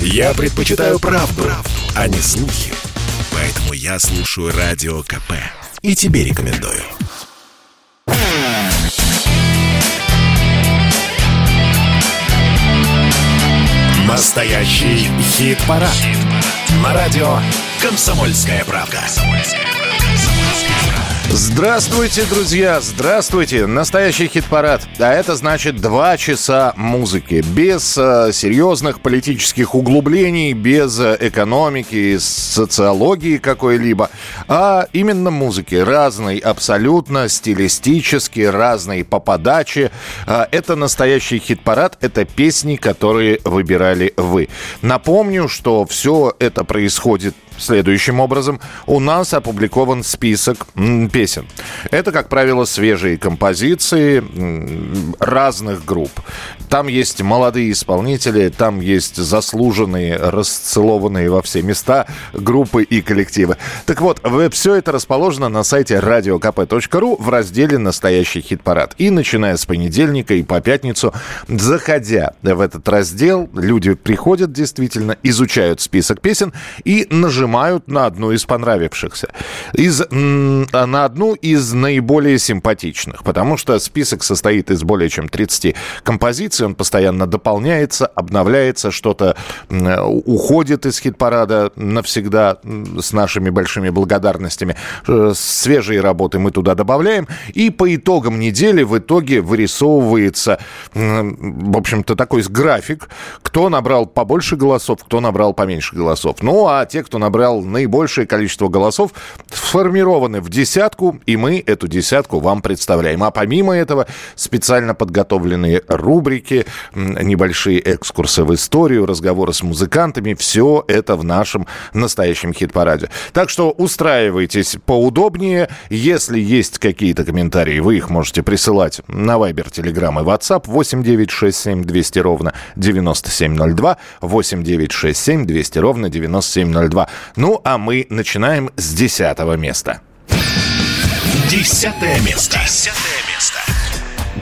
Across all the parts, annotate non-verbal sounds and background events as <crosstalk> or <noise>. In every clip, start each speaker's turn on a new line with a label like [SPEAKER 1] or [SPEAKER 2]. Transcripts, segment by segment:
[SPEAKER 1] Я предпочитаю правду, правду, а не слухи. Поэтому я слушаю Радио КП. И тебе рекомендую. Настоящий хит-парад. Хит На радио «Комсомольская правда».
[SPEAKER 2] Здравствуйте, друзья! Здравствуйте! Настоящий хит-парад. А это значит два часа музыки. Без э, серьезных политических углублений, без э, экономики, социологии какой-либо. А именно музыки. Разной абсолютно, стилистически, разной по подаче. Э, это настоящий хит-парад. Это песни, которые выбирали вы. Напомню, что все это происходит следующим образом. У нас опубликован список песен. Это, как правило, свежие композиции разных групп. Там есть молодые исполнители, там есть заслуженные, расцелованные во все места группы и коллективы. Так вот, все это расположено на сайте radiokp.ru в разделе «Настоящий хит-парад». И начиная с понедельника и по пятницу, заходя в этот раздел, люди приходят действительно, изучают список песен и нажимают нажимают на одну из понравившихся. Из, на одну из наиболее симпатичных, потому что список состоит из более чем 30 композиций, он постоянно дополняется, обновляется, что-то уходит из хит-парада навсегда с нашими большими благодарностями. Э, свежие работы мы туда добавляем, и по итогам недели в итоге вырисовывается, в общем-то, такой график, кто набрал побольше голосов, кто набрал поменьше голосов. Ну, а те, кто набрал набрал наибольшее количество голосов, сформированы в десятку, и мы эту десятку вам представляем. А помимо этого, специально подготовленные рубрики, небольшие экскурсы в историю, разговоры с музыкантами, все это в нашем настоящем хит-параде. Так что устраивайтесь поудобнее. Если есть какие-то комментарии, вы их можете присылать на Viber, Telegram и WhatsApp 8967 200 ровно 9702, 8967 200 ровно 9702. Ну, а мы начинаем с десятого места.
[SPEAKER 1] Десятое место. Десятое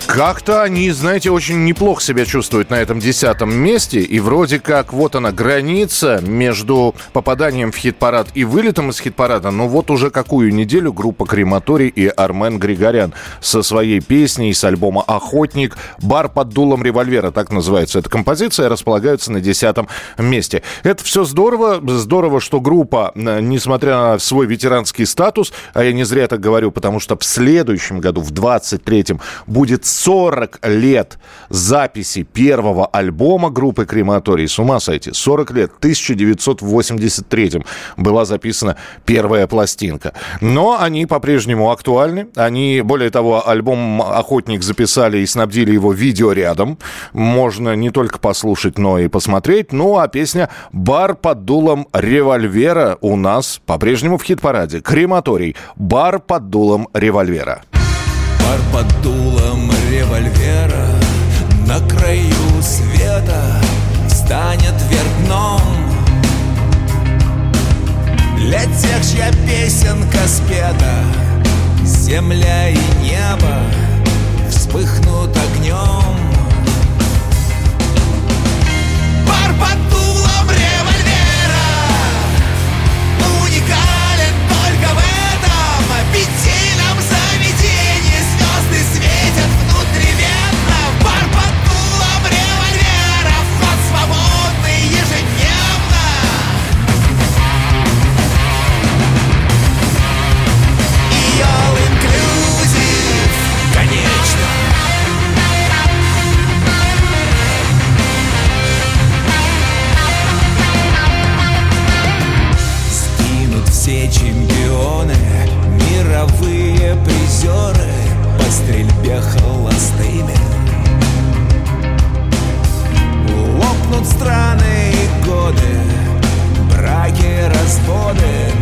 [SPEAKER 2] как-то они, знаете, очень неплохо себя чувствуют на этом десятом месте. И вроде как вот она граница между попаданием в хит-парад и вылетом из хит-парада. Ну вот уже какую неделю группа Крематорий и Армен Григорян со своей песней с альбома «Охотник» «Бар под дулом револьвера», так называется эта композиция, располагаются на десятом месте. Это все здорово. Здорово, что группа, несмотря на свой ветеранский статус, а я не зря так говорю, потому что в следующем году, в 23-м, будет 40 лет записи первого альбома группы Крематорий. С ума сойти. 40 лет. В 1983 была записана первая пластинка. Но они по-прежнему актуальны. Они, более того, альбом «Охотник» записали и снабдили его видеорядом. Можно не только послушать, но и посмотреть. Ну, а песня «Бар под дулом револьвера» у нас по-прежнему в хит-параде. Крематорий. «Бар под дулом револьвера».
[SPEAKER 3] Бар под дулом револьвера На краю света Встанет вверх дном. Для тех, чья песенка спета Земля и небо Вспыхнут огнем
[SPEAKER 4] Все чемпионы, мировые призеры По стрельбе холостыми. Лопнут страны и годы Браки,
[SPEAKER 2] разводы.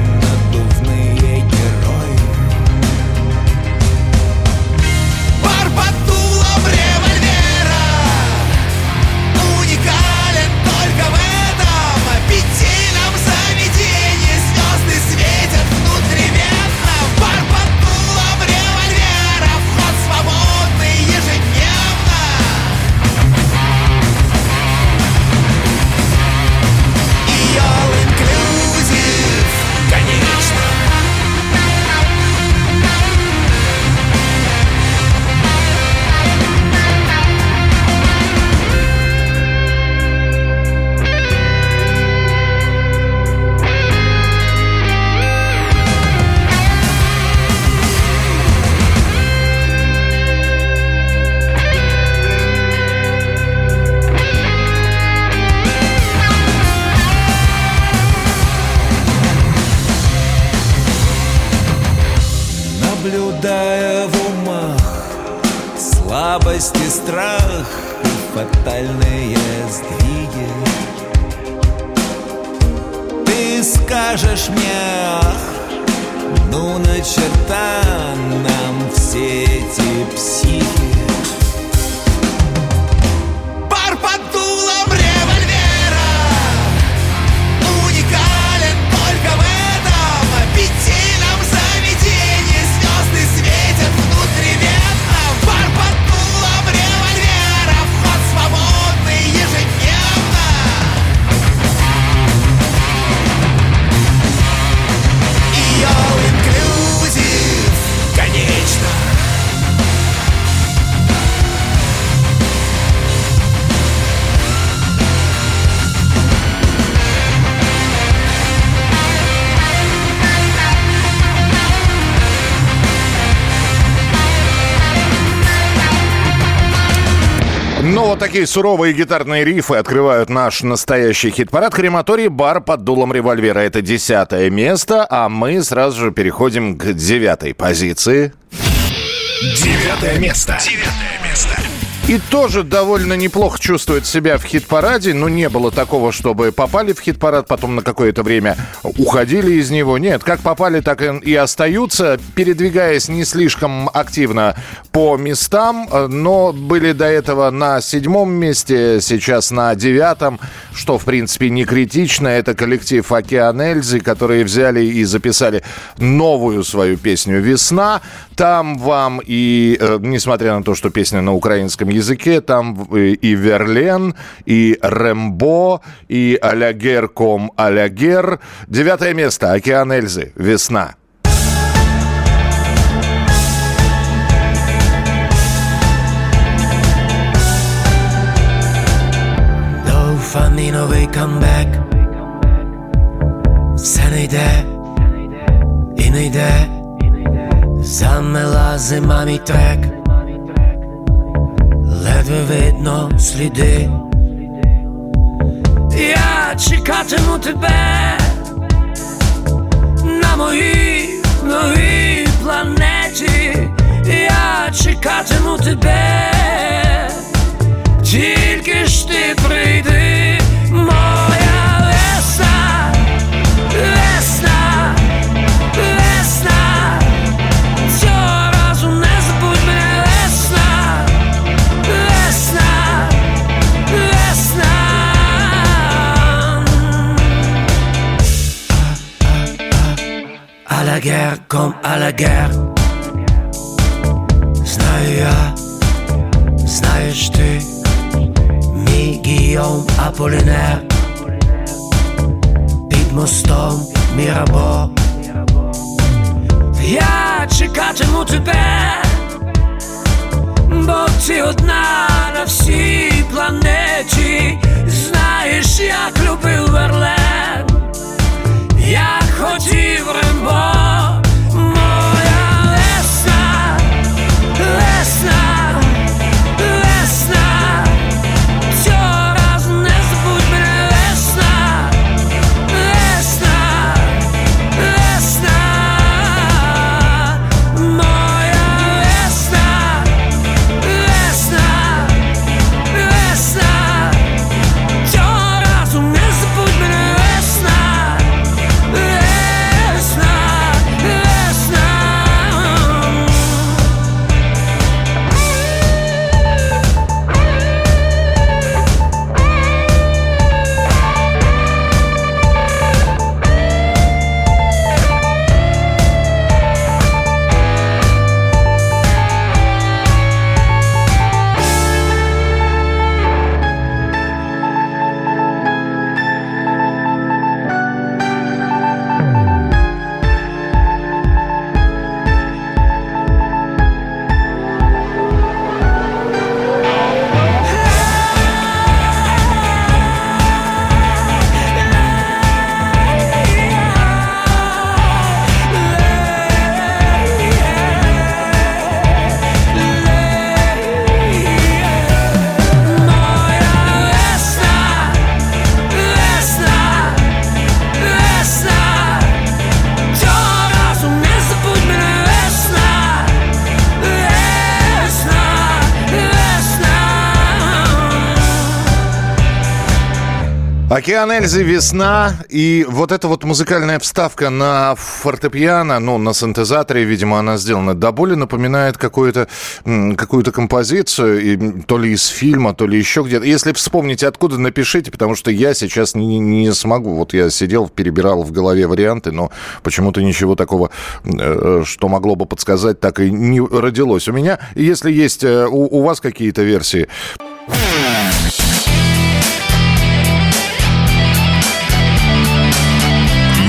[SPEAKER 2] Вот такие суровые гитарные рифы открывают наш настоящий хит-парад. Крематорий бар под дулом револьвера. Это десятое место, а мы сразу же переходим к девятой позиции.
[SPEAKER 1] Девятое место. Девятое место.
[SPEAKER 2] И тоже довольно неплохо чувствует себя в хит-параде. Но не было такого, чтобы попали в хит-парад, потом на какое-то время уходили из него. Нет, как попали, так и остаются, передвигаясь не слишком активно по местам. Но были до этого на седьмом месте, сейчас на девятом, что, в принципе, не критично. Это коллектив «Океан Эльзы», которые взяли и записали новую свою песню «Весна». Там вам и, э, несмотря на то, что песня на украинском языке, там э, и Верлен, и Рэмбо, и Алягер ком Алягер. Девятое место. Океан Эльзы. Весна.
[SPEAKER 4] Зима мій трек Ледве видно сліди. Я чекатиму тебе На моїй новій планеті. Я чекатиму тебе. Тільки ж ти прийди, comme à la guerre. Знаю я, знаєш ти Мій Гійом Аполінер Під мостом Мірабо Я чекатиму тебе Бо ти одна на всій планеті Знаєш, як любив Верлен Як хотів Рембо
[SPEAKER 2] Океан Эльзы «Весна». И вот эта вот музыкальная вставка на фортепиано, ну, на синтезаторе, видимо, она сделана, до боли напоминает какую-то какую композицию, и, то ли из фильма, то ли еще где-то. Если вспомните, откуда, напишите, потому что я сейчас не, не смогу. Вот я сидел, перебирал в голове варианты, но почему-то ничего такого, э, что могло бы подсказать, так и не родилось. У меня, если есть э, у, у вас какие-то версии...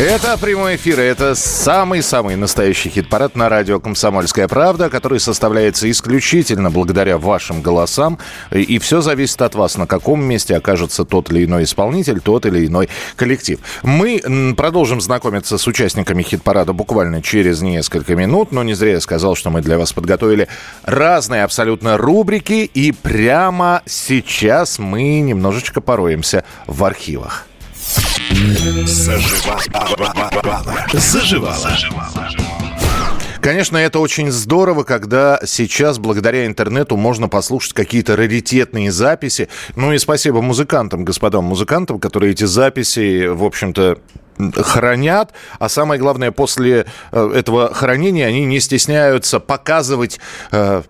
[SPEAKER 2] Это прямой эфир, это самый-самый настоящий хит-парад на радио «Комсомольская правда», который составляется исключительно благодаря вашим голосам. И все зависит от вас, на каком месте окажется тот или иной исполнитель, тот или иной коллектив. Мы продолжим знакомиться с участниками хит-парада буквально через несколько минут, но не зря я сказал, что мы для вас подготовили разные абсолютно рубрики, и прямо сейчас мы немножечко пороемся в архивах. Заживала. Конечно, это очень здорово, когда сейчас благодаря интернету можно послушать какие-то раритетные записи. Ну и спасибо музыкантам, господам музыкантам, которые эти записи, в общем-то, хранят, а самое главное, после э, этого хранения они не стесняются показывать э,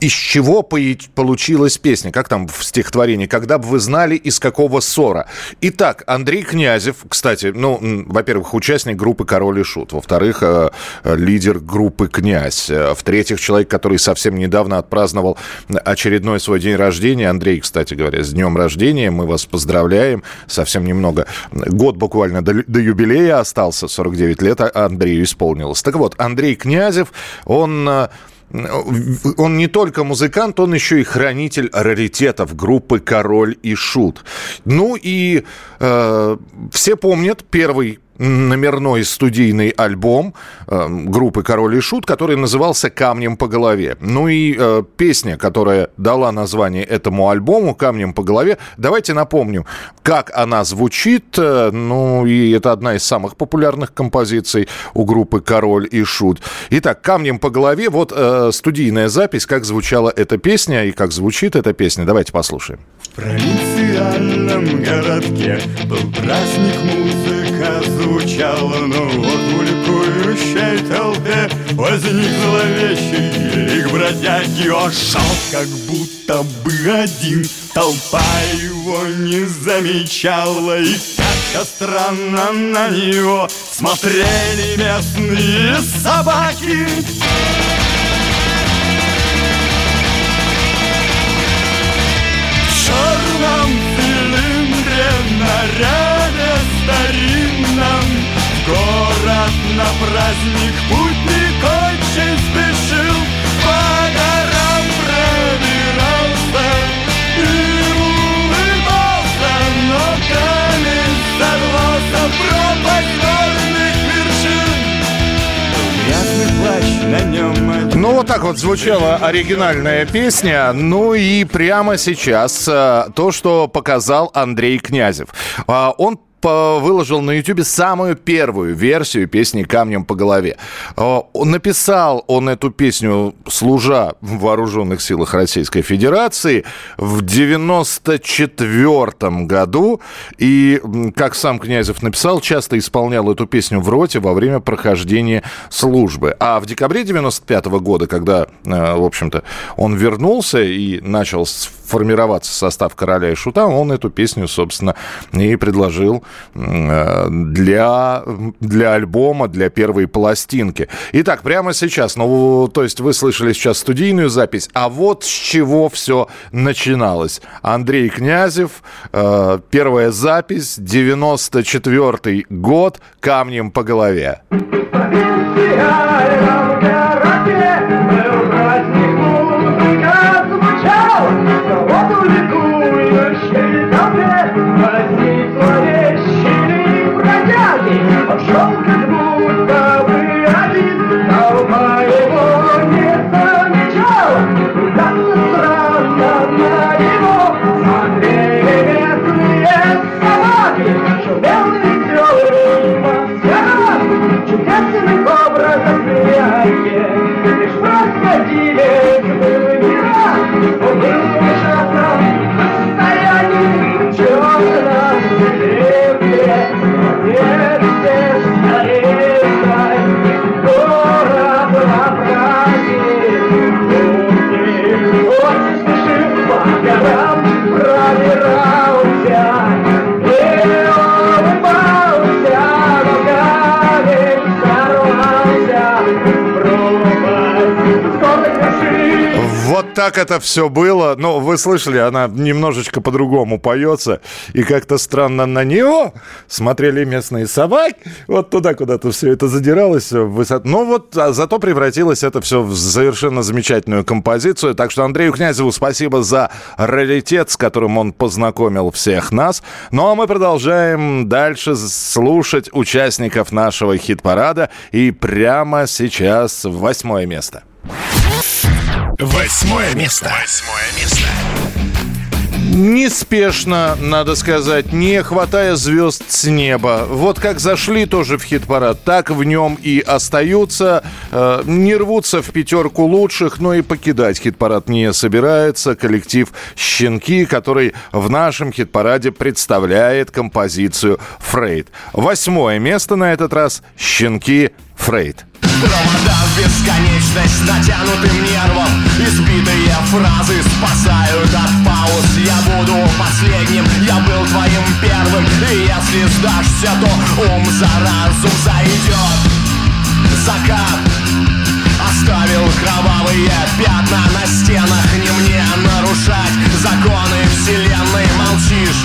[SPEAKER 2] из чего получилась песня, как там в стихотворении, когда бы вы знали, из какого ссора. Итак, Андрей Князев, кстати, ну, во-первых, участник группы «Король и Шут», во-вторых, э, лидер группы «Князь», э, в-третьих, человек, который совсем недавно отпраздновал очередной свой день рождения. Андрей, кстати говоря, с днем рождения, мы вас поздравляем, совсем немного, год буквально до, до юбилея остался, 49 лет а Андрею исполнилось. Так вот, Андрей Князев, он э, он не только музыкант, он еще и хранитель раритетов группы «Король и Шут». Ну и э, все помнят первый номерной студийный альбом э, группы «Король и Шут», который назывался «Камнем по голове». Ну и э, песня, которая дала название этому альбому «Камнем по голове», давайте напомню, как она звучит. Э, ну и это одна из самых популярных композиций у группы «Король и Шут». Итак, «Камнем по голове», вот э, студийная запись, как звучала эта песня и как звучит эта песня. Давайте послушаем.
[SPEAKER 5] В провинциальном городке был праздник музыка звучала, но вот в ликующей толпе возник зловещий лик бродяги. Он шел как будто бы один, толпа его не замечала, и как-то странно на него смотрели местные собаки. В черном цилиндре наряде старинном Город на праздник путник очень спешил По горам пробирался и улыбался Но камень сорвался пропасть горных вершин Грязный плащ на нем
[SPEAKER 2] Ну, вот так вот звучала оригинальная песня. Ну и прямо сейчас э, то, что показал Андрей Князев. А, он выложил на YouTube самую первую версию песни «Камнем по голове». Написал он эту песню, служа в вооруженных силах Российской Федерации в 94 году. И, как сам Князев написал, часто исполнял эту песню в роте во время прохождения службы. А в декабре 95 года, когда, э, в общем-то, он вернулся и начал формироваться состав «Короля и Шута», он эту песню, собственно, и предложил Э, для, для альбома, для первой пластинки. Итак, прямо сейчас, ну, то есть вы слышали сейчас студийную запись, а вот с чего все начиналось. Андрей Князев, э, первая запись, 94 год, «Камнем по голове».
[SPEAKER 5] Чудесным образом
[SPEAKER 2] так это все было. Ну, вы слышали, она немножечко по-другому поется. И как-то странно на нее смотрели местные собаки. Вот туда куда-то все это задиралось. в высоту. Ну вот, а зато превратилось это все в совершенно замечательную композицию. Так что Андрею Князеву спасибо за раритет, с которым он познакомил всех нас. Ну а мы продолжаем дальше слушать участников нашего хит-парада. И прямо сейчас восьмое место.
[SPEAKER 1] Восьмое место. Восьмое место.
[SPEAKER 2] Неспешно, надо сказать, не хватая звезд с неба. Вот как зашли тоже в хит-парад, так в нем и остаются. Э, не рвутся в пятерку лучших, но и покидать хит-парад не собирается. Коллектив «Щенки», который в нашем хит-параде представляет композицию «Фрейд». Восьмое место на этот раз «Щенки Фрейд».
[SPEAKER 6] Провода в бесконечность натянутым нервом. Избитые фразы спасают от пауз. Я буду последним, я был твоим первым. И если сдашься, то ум за разум зайдет. Закат Оставил кровавые пятна на стенах. Не мне нарушать законы вселенной Молчишь,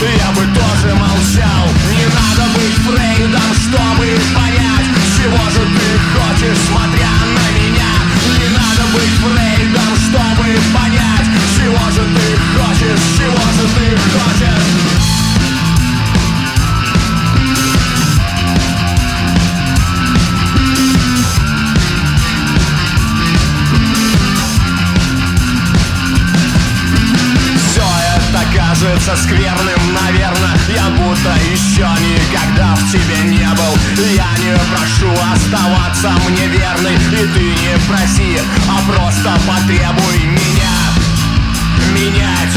[SPEAKER 6] я бы тоже молчал. Не надо быть Фрейдом, чтобы понять Чего же ты хочешь, смотря на меня. Не надо быть Фрейдом, чтобы понять Чего же ты хочешь, чего же ты хочешь кажется скверным, наверное Я будто еще никогда в тебе не был. Я не прошу оставаться мне верной. И ты не проси, а просто потребуй меня. Менять.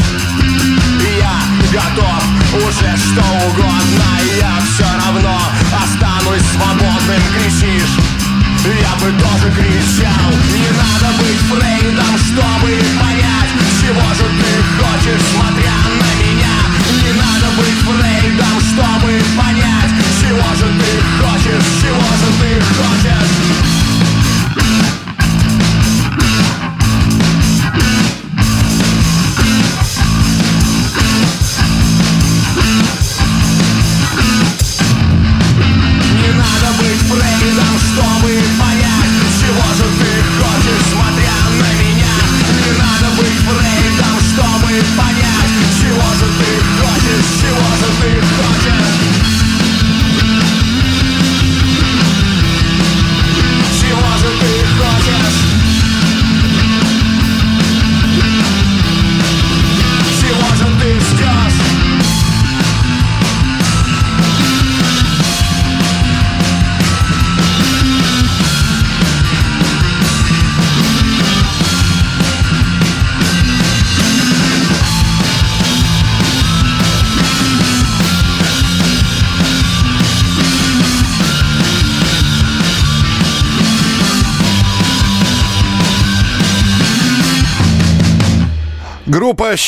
[SPEAKER 6] Я готов уже что угодно. Я все равно останусь свободным, кричишь я бы тоже кричал. Не надо быть Фрейдом, чтобы понять Чего же ты хочешь, смотря на меня. Не надо быть Фрейдом, чтобы понять Чего же ты хочешь, чего же ты хочешь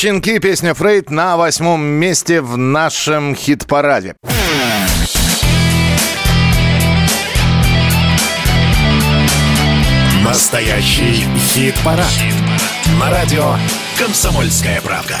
[SPEAKER 2] «Щенки», песня «Фрейд» на восьмом месте в нашем хит-параде.
[SPEAKER 1] Настоящий хит-парад. На радио «Комсомольская правда».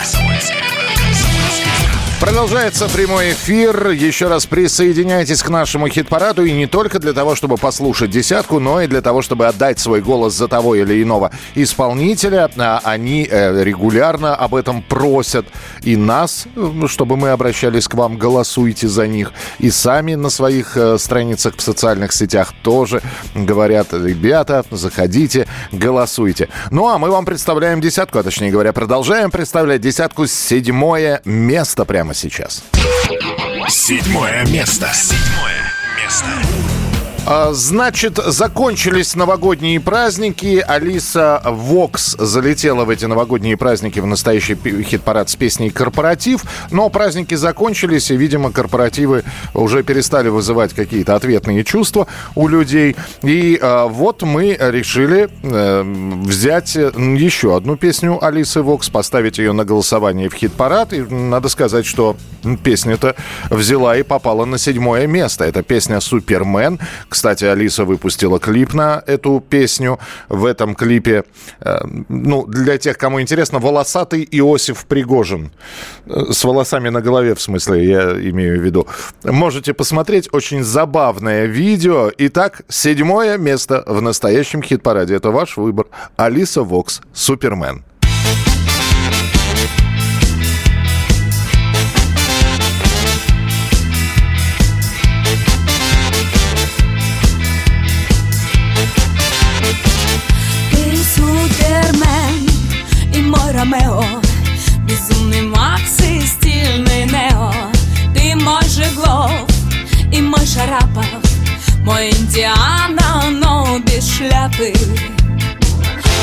[SPEAKER 2] Продолжается прямой эфир. Еще раз присоединяйтесь к нашему хит-параду. И не только для того, чтобы послушать десятку, но и для того, чтобы отдать свой голос за того или иного исполнителя. А Они э, регулярно об этом просят. И нас, ну, чтобы мы обращались к вам, голосуйте за них. И сами на своих э, страницах в социальных сетях тоже говорят, ребята, заходите, голосуйте. Ну а мы вам представляем десятку, а точнее говоря, продолжаем представлять десятку седьмое место прямо сейчас.
[SPEAKER 1] Седьмое место. Седьмое место.
[SPEAKER 2] А, Значит, закончились новогодние праздники. Алиса Вокс залетела в эти новогодние праздники в настоящий хит-парад с песней «Корпоратив». Но праздники закончились, и, видимо, корпоративы уже перестали вызывать какие-то ответные чувства у людей. И а, вот мы решили э, взять э, еще одну песню Алисы Вокс, поставить ее на голосование в хит-парад. И надо сказать, что песня-то взяла и попала на седьмое место. Это песня «Супермен». Кстати, Алиса выпустила клип на эту песню. В этом клипе, э, ну, для тех, кому интересно, волосатый Иосиф Пригожин. Э, С волосами на голове, в смысле, я имею в виду. Можете посмотреть. Очень забавное видео. Итак, седьмое место в настоящем хит-параде. Это ваш выбор. Алиса Вокс «Супермен».
[SPEAKER 7] Мой Индиана, но без шляпы.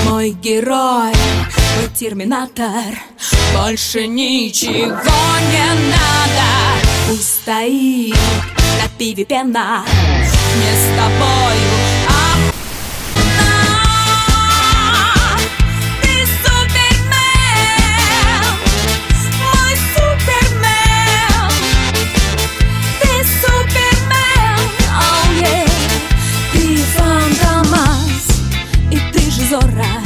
[SPEAKER 7] Мой герой, мой терминатор. Больше ничего не надо. Пусть стоит на пиве пена. Не с тобою, ты же Зора.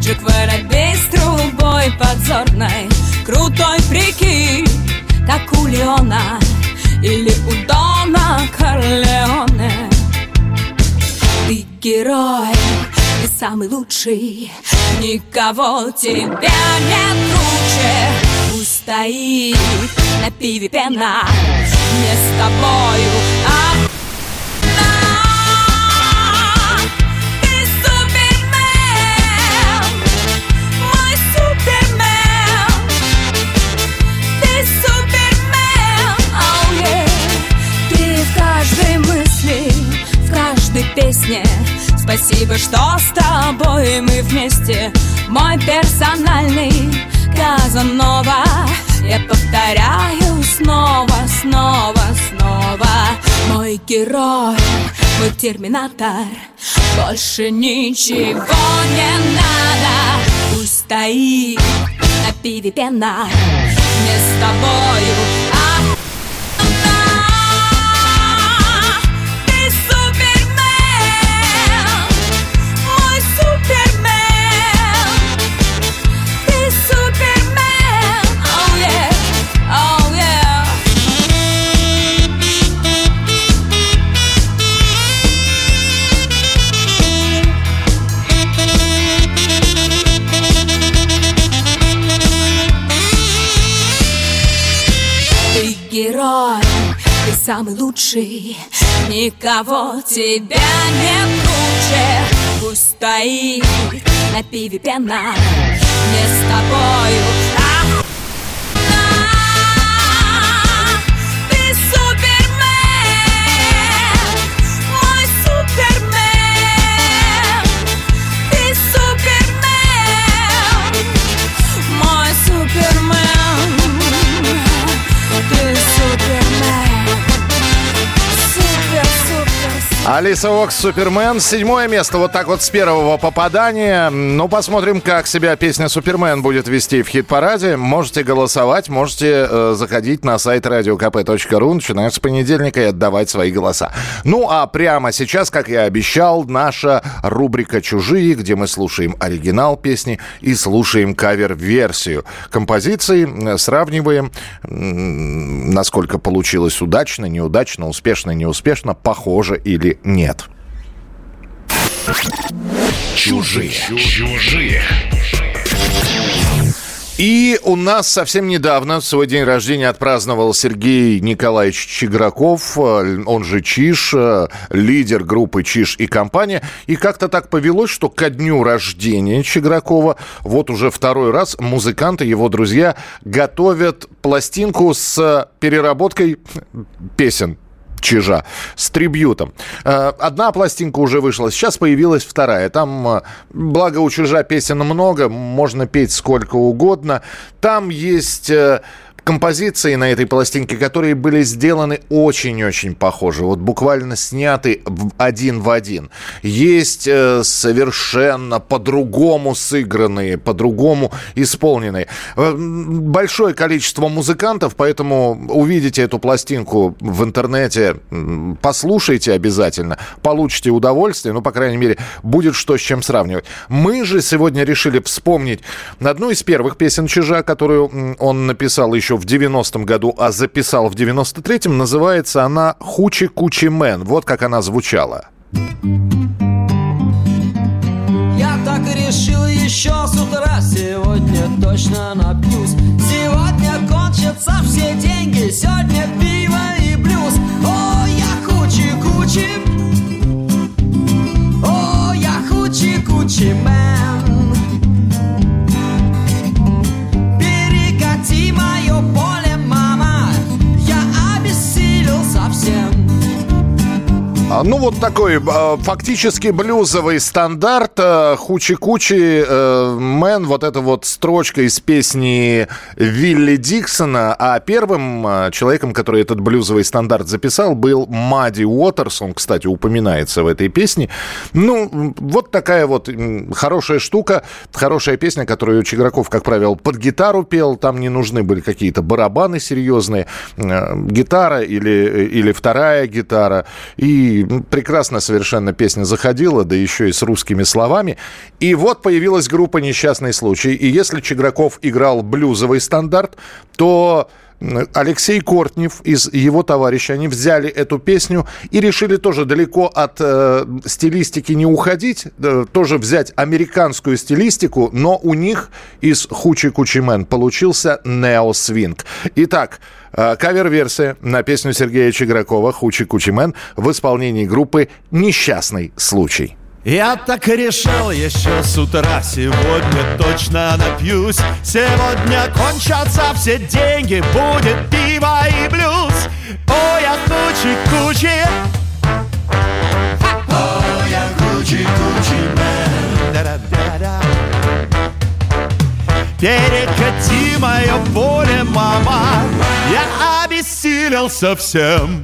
[SPEAKER 7] Джек Воробей с трубой подзорной. Крутой прикид, как у Леона или у Дона Корлеоне. Ты герой, ты самый лучший Никого тебя нет круче Пусть стоит на пиве пена Не с тобою, мысли, в каждой песне. Спасибо, что с тобой мы вместе. Мой персональный Казанова. Я повторяю снова, снова, снова. Мой герой, мой терминатор. Больше ничего не надо. Пусть стоит на пиве пена. Не с тобою, самый лучший. Никого тебя не круче Пусть стоит на пиве пена. Не с тобою,
[SPEAKER 2] Алиса Вокс «Супермен». Седьмое место. Вот так вот с первого попадания. Ну, посмотрим, как себя песня «Супермен» будет вести в хит-параде. Можете голосовать, можете э, заходить на сайт radiokp.ru, начиная с понедельника и отдавать свои голоса. Ну, а прямо сейчас, как я обещал, наша рубрика «Чужие», где мы слушаем оригинал песни и слушаем кавер-версию композиции, сравниваем, насколько получилось удачно, неудачно, успешно, неуспешно, похоже или нет.
[SPEAKER 1] Чужие. Чужие.
[SPEAKER 2] И у нас совсем недавно свой день рождения отпраздновал Сергей Николаевич Чиграков, э, он же Чиш, э, лидер группы Чиш и компания. И как-то так повелось, что ко дню рождения Чигракова вот уже второй раз музыканты, его друзья, готовят пластинку с переработкой песен Чижа с трибьютом. Э, Одна пластинка уже вышла, сейчас появилась вторая. Там, э, благо у Чижа песен много, можно петь сколько угодно. Там есть э, композиции на этой пластинке, которые были сделаны очень-очень похожи. Вот буквально сняты один в один. Есть э, совершенно по-другому сыгранные, по-другому исполненные. Э, Большое количество музыкантов, поэтому увидите эту пластинку в интернете, послушайте обязательно, получите удовольствие, ну, по крайней мере, будет что с чем сравнивать. Мы же сегодня решили вспомнить одну из первых песен Чижа, которую он написал еще в 90-м году, а записал в 93-м. Называется она «Хучи-кучи мэн». Вот как она звучала.
[SPEAKER 8] Я так решил еще с утра Сегодня точно напьюсь Сегодня кончатся все деньги Сегодня пиво и блюз О, я хучи-кучи О, я хучи-кучи мэн Перекати мое
[SPEAKER 2] Ну, вот такой э, фактически блюзовый стандарт э, Хучи-Кучи э, Мэн, вот эта вот строчка из песни Вилли Диксона, а первым э, человеком, который этот блюзовый стандарт записал, был Мадди Уотерс, он, кстати, упоминается в этой песне. Ну, вот такая вот хорошая штука, хорошая песня, которую Чиграков, как правило, под гитару пел, там не нужны были какие-то барабаны серьезные, э, гитара или, или вторая гитара, и м, прекрасно совершенно песня заходила, да еще и с русскими словами. И вот появилась группа «Несчастный случай», и если Чиграков играл блюзовый стандарт, то Алексей Кортнев и его товарищи, они взяли эту песню и решили тоже далеко от э, стилистики не уходить, э, тоже взять американскую стилистику, но у них из Hoochie Coochie Man получился нео-свинг. Итак, э, кавер-версия на песню Сергея Чигракова «Hoochie Coochie Man» в исполнении группы «Несчастный случай».
[SPEAKER 5] Я так и решил еще с утра Сегодня точно напьюсь. Сегодня кончатся все деньги Будет пиво и блюз. О, я кучи-кучи О, я кучи-кучи мэн Да-да-да-да. Перекати мое поле, мама Я обессилел совсем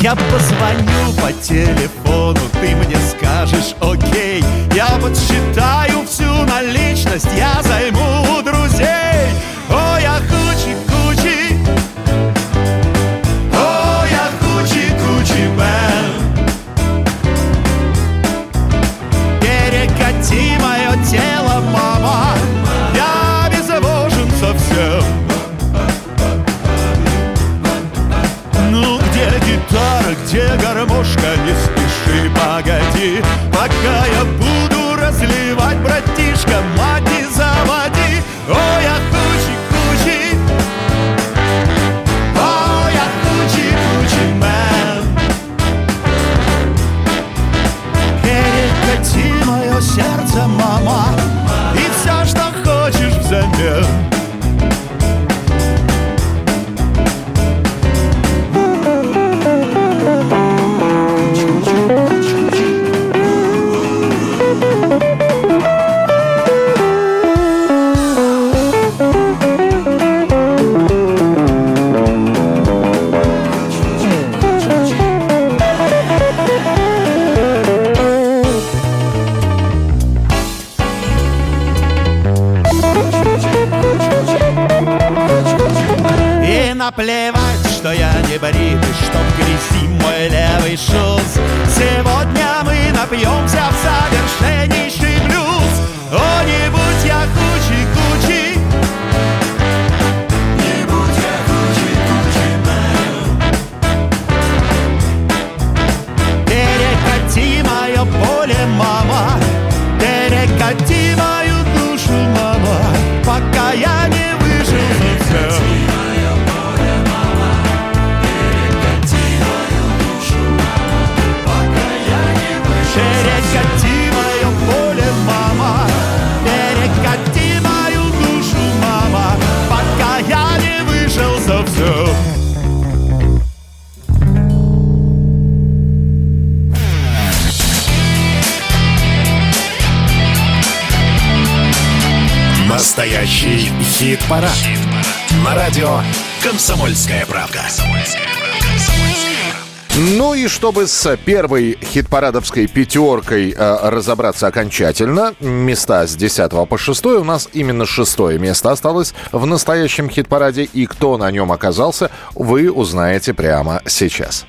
[SPEAKER 5] Я позвоню по телефону, ты мне скажешь окей Я подсчитаю всю наличность, я займу у друзей
[SPEAKER 2] чтобы с первой хит-парадовской пятеркой э, разобраться окончательно, места с 10 по 6 у нас именно шестое место осталось в настоящем хит-параде. И кто на нем оказался, вы узнаете прямо сейчас.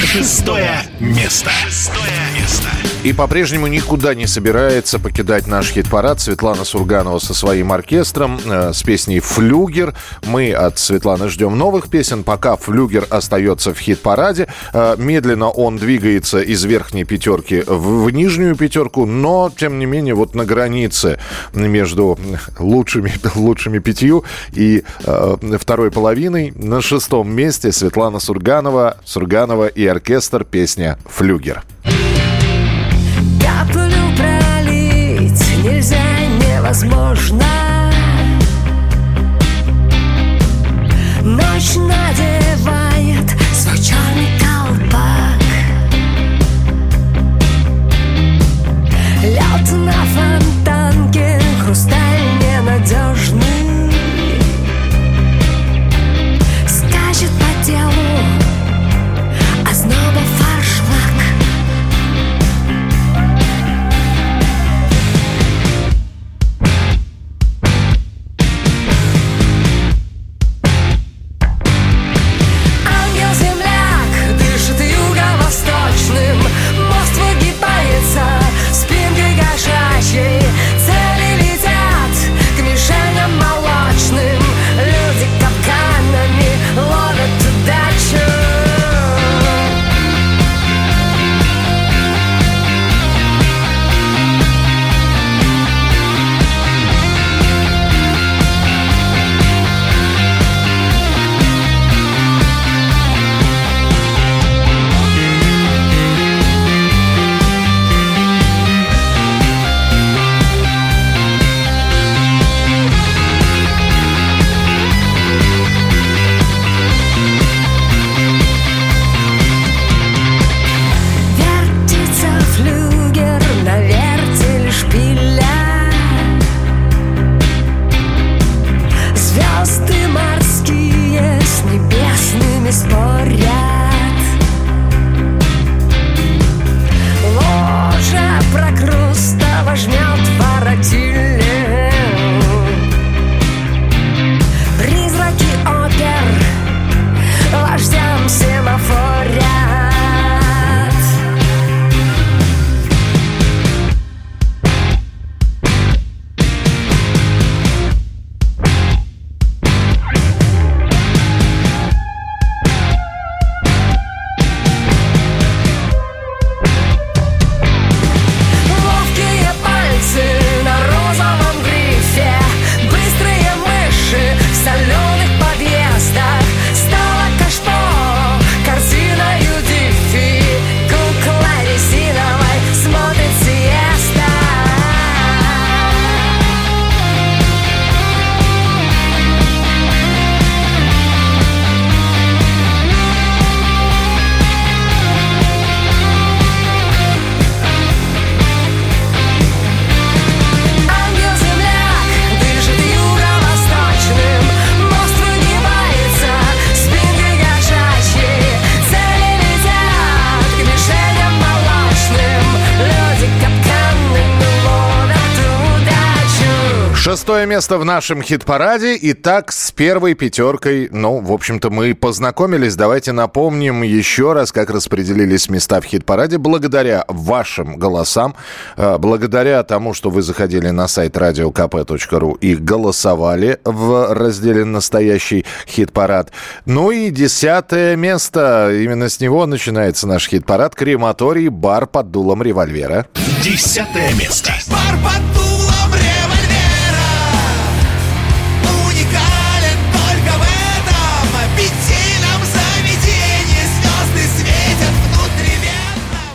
[SPEAKER 1] Шестое место. Шестое место.
[SPEAKER 2] И по-прежнему никуда не собирается покидать наш хит-парад Светлана Сурганова со своим оркестром э, с песней «Флюгер». Мы от Светланы ждем новых песен, пока «Флюгер» остается в хит-параде. Э, медленно он двигается из верхней пятерки в, в нижнюю пятерку, но, тем не менее, вот на границе между лучшими, <laughs> лучшими пятью и э, второй половиной на шестом месте Светлана Сурганова, Сурганова и оркестр песня «Флюгер».
[SPEAKER 9] Каплю пролить. Нельзя, невозможно
[SPEAKER 2] место в нашем хит-параде. Итак, с первой пятеркой, ну, в общем-то, мы познакомились. Давайте напомним еще раз, как распределились места в хит-параде. Благодаря вашим голосам, э, благодаря тому, что вы заходили на сайт radiokp.ru и голосовали в разделе «Настоящий хит-парад». Ну и десятое место. Именно с него начинается наш хит-парад. Крематорий «Бар под дулом револьвера».
[SPEAKER 1] Десятое место.
[SPEAKER 10] Бар под дулом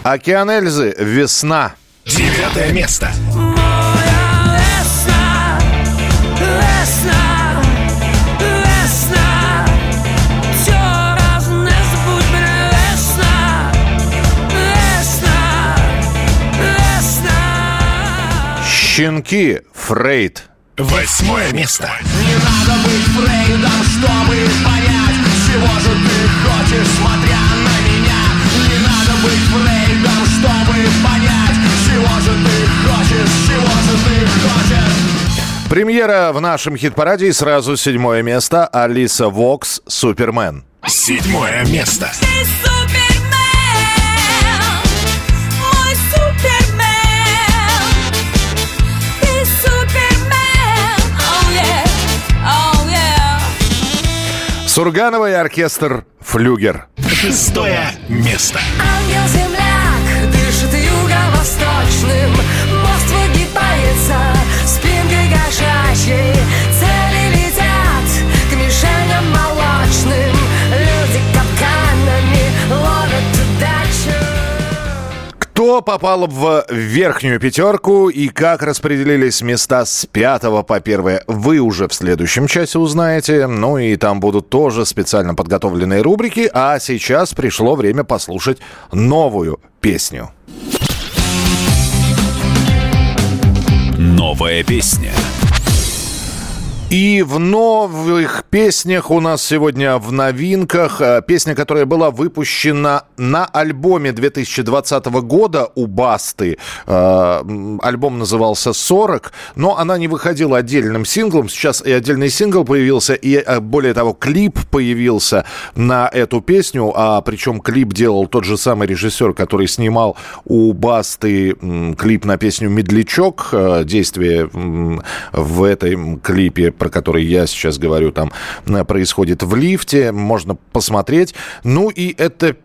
[SPEAKER 2] Океан Эльзы «Весна».
[SPEAKER 1] Девятое место.
[SPEAKER 4] Моя весна, весна, весна Все не забудь мене весна, весна, весна
[SPEAKER 2] Щенки Фрейд.
[SPEAKER 1] Восьмое место.
[SPEAKER 6] Не надо быть Фрейдом, чтобы понять, чего же ты хочешь, смотря на меня. Не надо быть Фрейдом,
[SPEAKER 2] Премьера в нашем хит-параде и сразу седьмое место. Алиса Вокс «Супермен».
[SPEAKER 1] Седьмое место.
[SPEAKER 7] Ты супермен, мой супермен. Ты супермен, oh yeah, oh yeah.
[SPEAKER 2] Сурганова и оркестр «Флюгер».
[SPEAKER 1] Шестое место.
[SPEAKER 7] Ангел-земляк дышит юго-восточным Мост выгибается спинкой кошачьей Цели летят к мишеням молочным Люди капканами ловят удачу
[SPEAKER 2] Кто попал в верхнюю пятерку и как распределились места с пятого по первое, вы уже в следующем часе узнаете. Ну и там будут тоже специально подготовленные рубрики. А сейчас пришло время послушать новую песню.
[SPEAKER 1] Новая песня.
[SPEAKER 2] И в новых песнях у нас сегодня в новинках э, песня, которая была выпущена на альбоме 2020 года у Басты. Э, Альбом назывался «40», но она не выходила отдельным синглом. Сейчас и отдельный сингл появился, и э, более того, клип появился на эту песню, а причем клип делал тот же самый режиссер, который снимал у Басты клип на песню «Медлячок». Действие в этом клипе, про который я сейчас говорю, там э, происходит в лифте. Можно посмотреть. Ну и это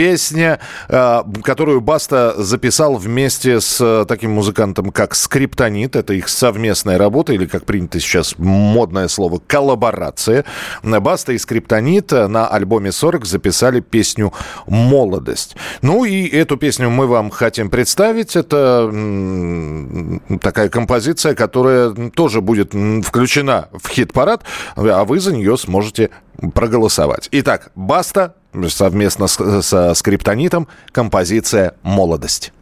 [SPEAKER 2] песня, э, которую Баста записал вместе с э, таким музыкантом, как Скриптонит. Это их совместная работа, или, как принято сейчас модное слово, коллаборация. Баста и Скриптонит на альбоме 40 записали песню «Молодость». Ну и эту песню мы вам хотим представить. Это такая композиция, которая тоже будет включена в хит-парад, а вы за нее сможете проголосовать. Итак, Баста совместно с, со Скриптонитом композиция «Молодость».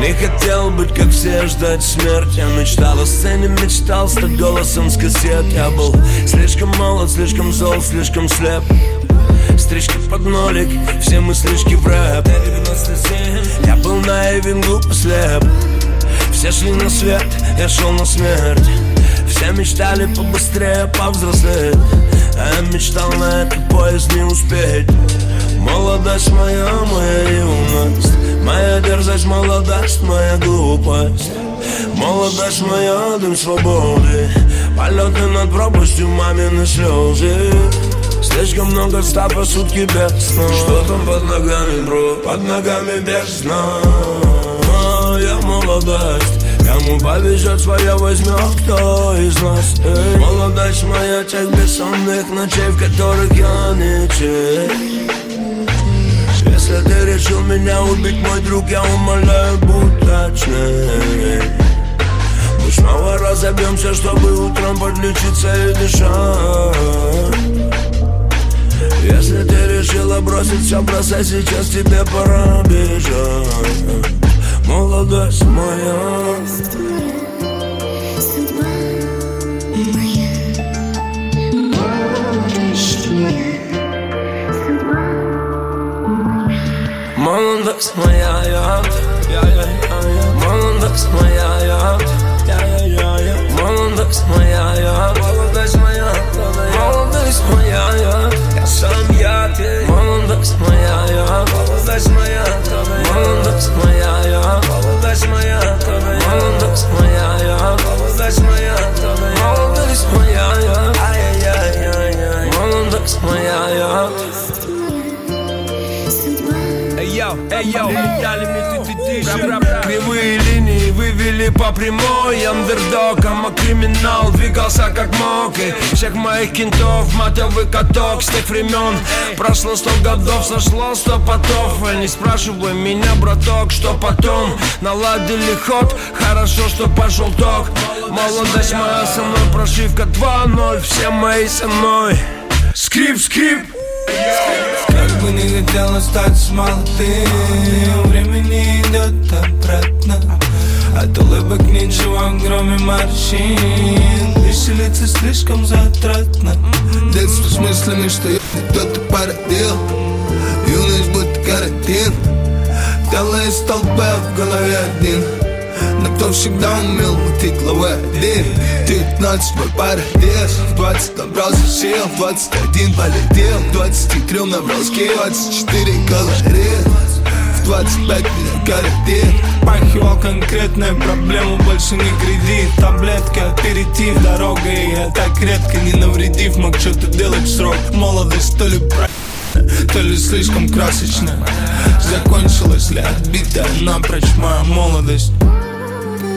[SPEAKER 4] Не хотел быть как все, ждать смерть Я мечтал о сцене, мечтал стать голосом с кассет. Я был слишком молод, слишком зол, слишком слеп. Стрижки под нолик, все мыслишки в рэп. Я был наивен, глуп и слеп Все шли на свет, я шел на смерть Все мечтали побыстрее повзрослеть. А я мечтал на этот поезд не успеть. Молодость моя, моя юность. Моя дерзость, молодость, моя глупость. Молодость моя, дым свободы. Полеты над пропастью, мамины слезы. Слишком много ста по сутки без сна. Что там под ногами, бро? Под ногами бездна Я молодость Кому повезет своя возьмет кто из нас эй. Молодость моя, тех бессонных ночей В которых я не чей. Если ты решил меня убить, мой друг, я умоляю, будь точнее Мы снова разобьемся, чтобы утром подлечиться и дышать. Если ты решила бросить все, бросай сейчас, тебе пора бежать Молодость моя Молодость моя, я, я, я, я, я. Молодость моя, я, я, я, я, я. Молодость моя, я, молодость моя, молодость моя, я, Я сам я, ты. Молодость моя, я, молодость моя, молодость моя, я, молодость моя, молодость моя, я, молодость моя, молодость моя, я, ай-яй-яй-яй, молодость моя, я. Эй, йоу, эй, йоу, Кривые линии вывели по прямой. Андердогом, а криминал двигался как мог. И всех моих кентов матовый каток с тех времен. Прошло сто годов, сошло сто потов. И не спрашивай меня, браток, что потом. Наладили ход, хорошо, что пошел ток. Молодость моя со мной, прошивка 2-0 Все мои со мной. Скрип, скрип,
[SPEAKER 11] Как бы не хотелось стать молодым Времени идет обратно. От улыбок ничего, кроме морщин. Веселиться слишком затратно.
[SPEAKER 12] Детство мыслями, что я кто-то породил Юность будто карантин. Тело из толпы, а в голове один но кто всегда умел мутить главы один 19 мой парадес 20 набрался сил, в 21 полетел. В 23 набрал скилл, 24 калорий В 25 меня карантин
[SPEAKER 11] Пахивал конкретная проблема, больше не кредит Таблетки, аперитив, дорога И я так редко, не навредив, мог что-то делать в срок. Молодость то ли про то ли слишком красочно. Закончилась ли отбитая напрочь моя молодость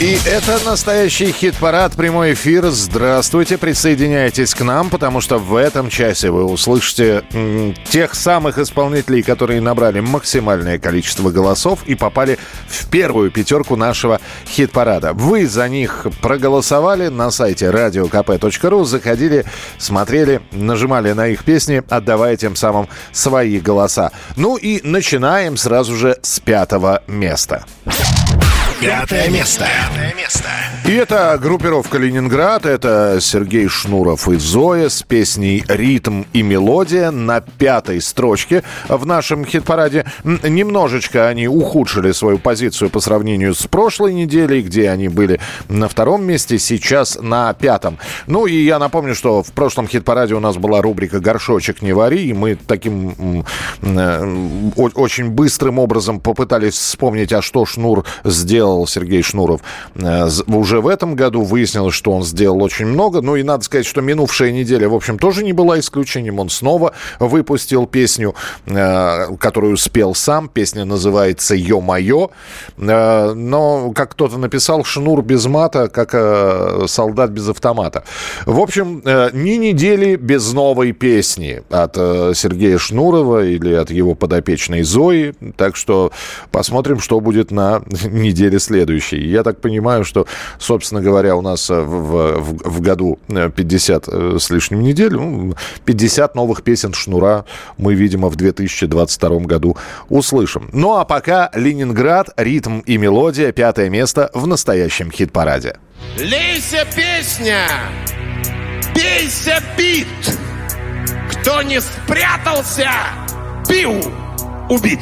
[SPEAKER 2] И это настоящий хит-парад, прямой эфир. Здравствуйте, присоединяйтесь к нам, потому что в этом часе вы услышите м, тех самых исполнителей, которые набрали максимальное количество голосов и попали в первую пятерку нашего хит-парада. Вы за них проголосовали на сайте radiokp.ru, заходили, смотрели, нажимали на их песни, отдавая тем самым свои голоса. Ну и начинаем сразу же с пятого места.
[SPEAKER 1] Пятое место. Пятое место.
[SPEAKER 2] И это группировка «Ленинград», это Сергей Шнуров и Зоя с песней «Ритм и мелодия» на пятой строчке в нашем хит-параде. Немножечко они ухудшили свою позицию по сравнению с прошлой неделей, где они были на втором месте, сейчас на пятом. Ну и я напомню, что в прошлом хит-параде у нас была рубрика «Горшочек не вари», и мы таким э, очень быстрым образом попытались вспомнить, а что Шнур сделал, Сергей Шнуров, э, уже в этом году. Выяснилось, что он сделал очень много. Ну и надо сказать, что минувшая неделя, в общем, тоже не была исключением. Он снова выпустил песню, э, которую спел сам. Песня называется «Ё-моё». Э, Но, как кто-то написал, Шнур без мата, как солдат без автомата. В общем, ни недели без новой песни от Сергея Шнурова или от его подопечной Зои. Так что посмотрим, что будет на <laughs> неделе следующей. Я так понимаю, что, собственно говоря, у нас э, в, в- в году э, 50 э, с лишним недель, ну, 50 новых песен Шнура мы, видимо, в 2022 году услышим. Ну а пока Ленинград, ритм и мелодия, пятое место в настоящем хит-параде.
[SPEAKER 10] Лейся песня, бейся бит. Кто не спрятался, пиу, убит.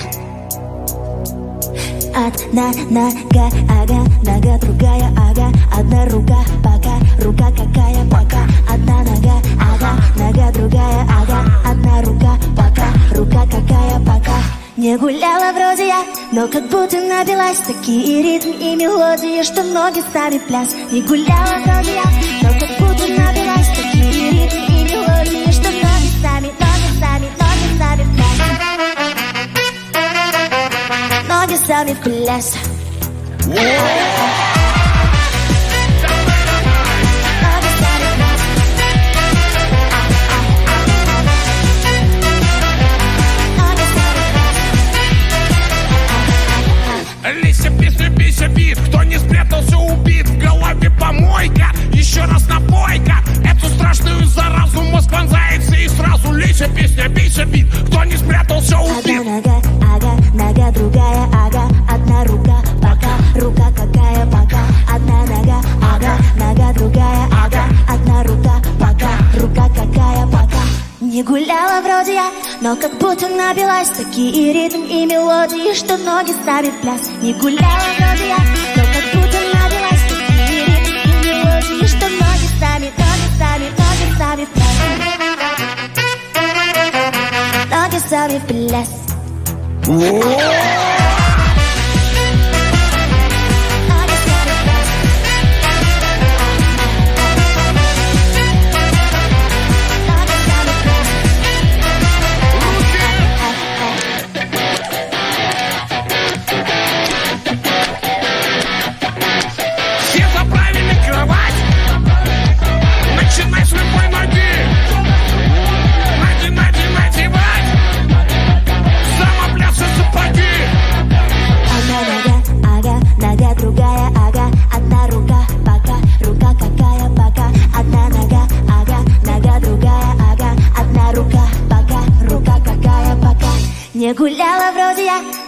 [SPEAKER 13] Одна нога, ага, нога другая, ага. Одна рука, пока, рука какая, пока. Одна нога, ага, нога другая, ага. Одна рука, пока, рука какая, пока. Не гуляла вроде я, но как будто напилась Такие ритмы и мелодии, что ноги сами пляс. Не гуляла вроде я, но как будто напилась Ноги сами
[SPEAKER 10] бейся бит. Кто не спрятался, убит. В голове помойка, еще раз напойка. Эту страшную заразу мозг вонзается и сразу лейся песня, бейся бит. Кто не спрятался, убит.
[SPEAKER 13] Одна нога, ага, нога другая, ага Одна рука, пока, рука какая, пока Одна нога, ага, нога другая, ага Одна рука, Не гуляла вроде я, но как будто набилась. Такие ритм и мелодии, что ноги сами в пляс. Не гуляла вроде я, но как будто набилась. Такие ритм и мелодии, что ноги сами, ноги сами, ноги сами в пляс. Ноги сами в пляс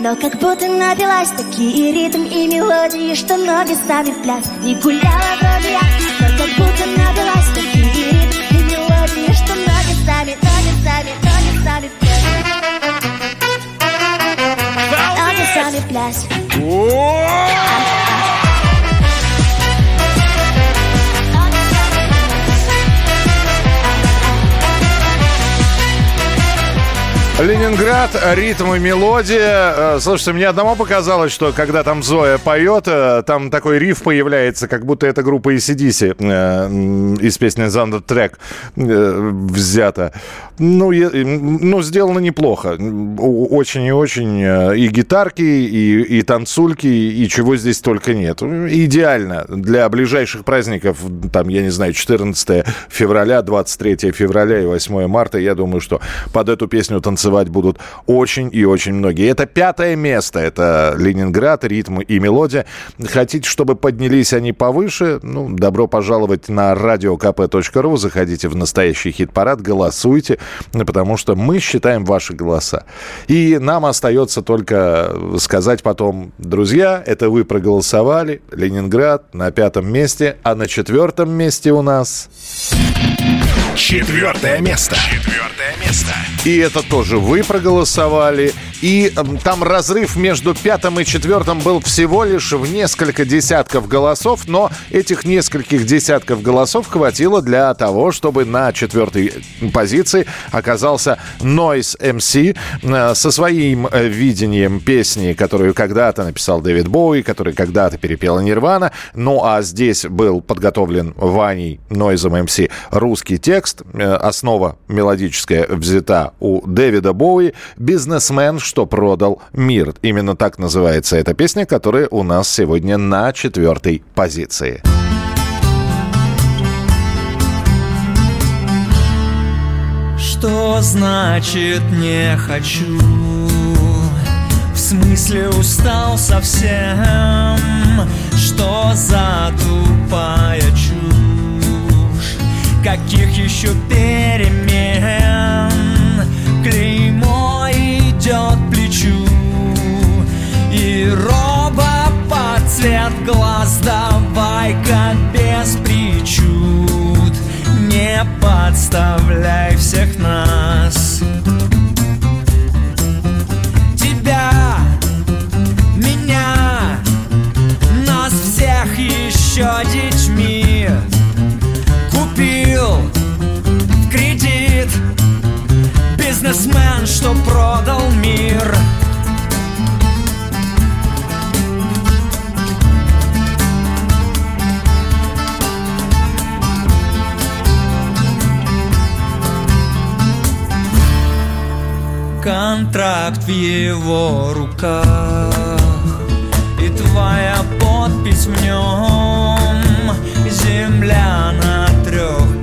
[SPEAKER 13] Но как будто напилась Такие ритм и мелодии Что ноги сами в пляс. Не гуляла вроде я Но как будто напилась Такие ритм и мелодии Что ноги сами, ноги сами, ноги сами в пляс. Ноги сами в пляс
[SPEAKER 2] Ленинград, ритм и мелодия. Э, Слушайте, мне одному показалось, что когда там Зоя поет, э, там такой риф появляется, как будто это группа ACDC э, из песни Track э, взята. Ну, ну, сделано неплохо. Очень и очень. И гитарки, и, и танцульки, и чего здесь только нет. Идеально для ближайших праздников, там, я не знаю, 14 февраля, 23 февраля и 8 марта. Я думаю, что под эту песню танцевать будут очень и очень многие. Это пятое место. Это Ленинград, ритм и мелодия. Хотите, чтобы поднялись они повыше? Ну, добро пожаловать на radiokp.ru. Заходите в настоящий хит-парад, голосуйте, потому что мы считаем ваши голоса. И нам остается только сказать потом, друзья, это вы проголосовали. Ленинград на пятом месте, а на четвертом месте у нас...
[SPEAKER 1] Четвертое место. Четвертое место.
[SPEAKER 2] И это тоже вы проголосовали. И м, там разрыв между пятым и четвертым был всего лишь в несколько десятков голосов, но этих нескольких десятков голосов хватило для того, чтобы на четвертой позиции оказался Noise MC э, со своим э, видением песни, которую когда-то написал Дэвид Боуи, который когда-то перепела Нирвана. Ну а здесь был подготовлен Ваней Нойзом MC русский текст. Э, Основа мелодическая взята у Дэвида Боуи «Бизнесмен, что продал мир». Именно так называется эта песня, которая у нас сегодня на четвертой позиции.
[SPEAKER 14] Что значит не хочу? В смысле устал совсем? Что за тупая чушь? Каких еще перемен? Клеймо идет Под цвет глаз Давай-ка без причуд. Не подставляй всех нас. Тебя, меня, нас всех еще детьми. Купил в кредит Бизнесмен, что продал мир Контракт в его руках. И твоя подпись в нем Земля на трех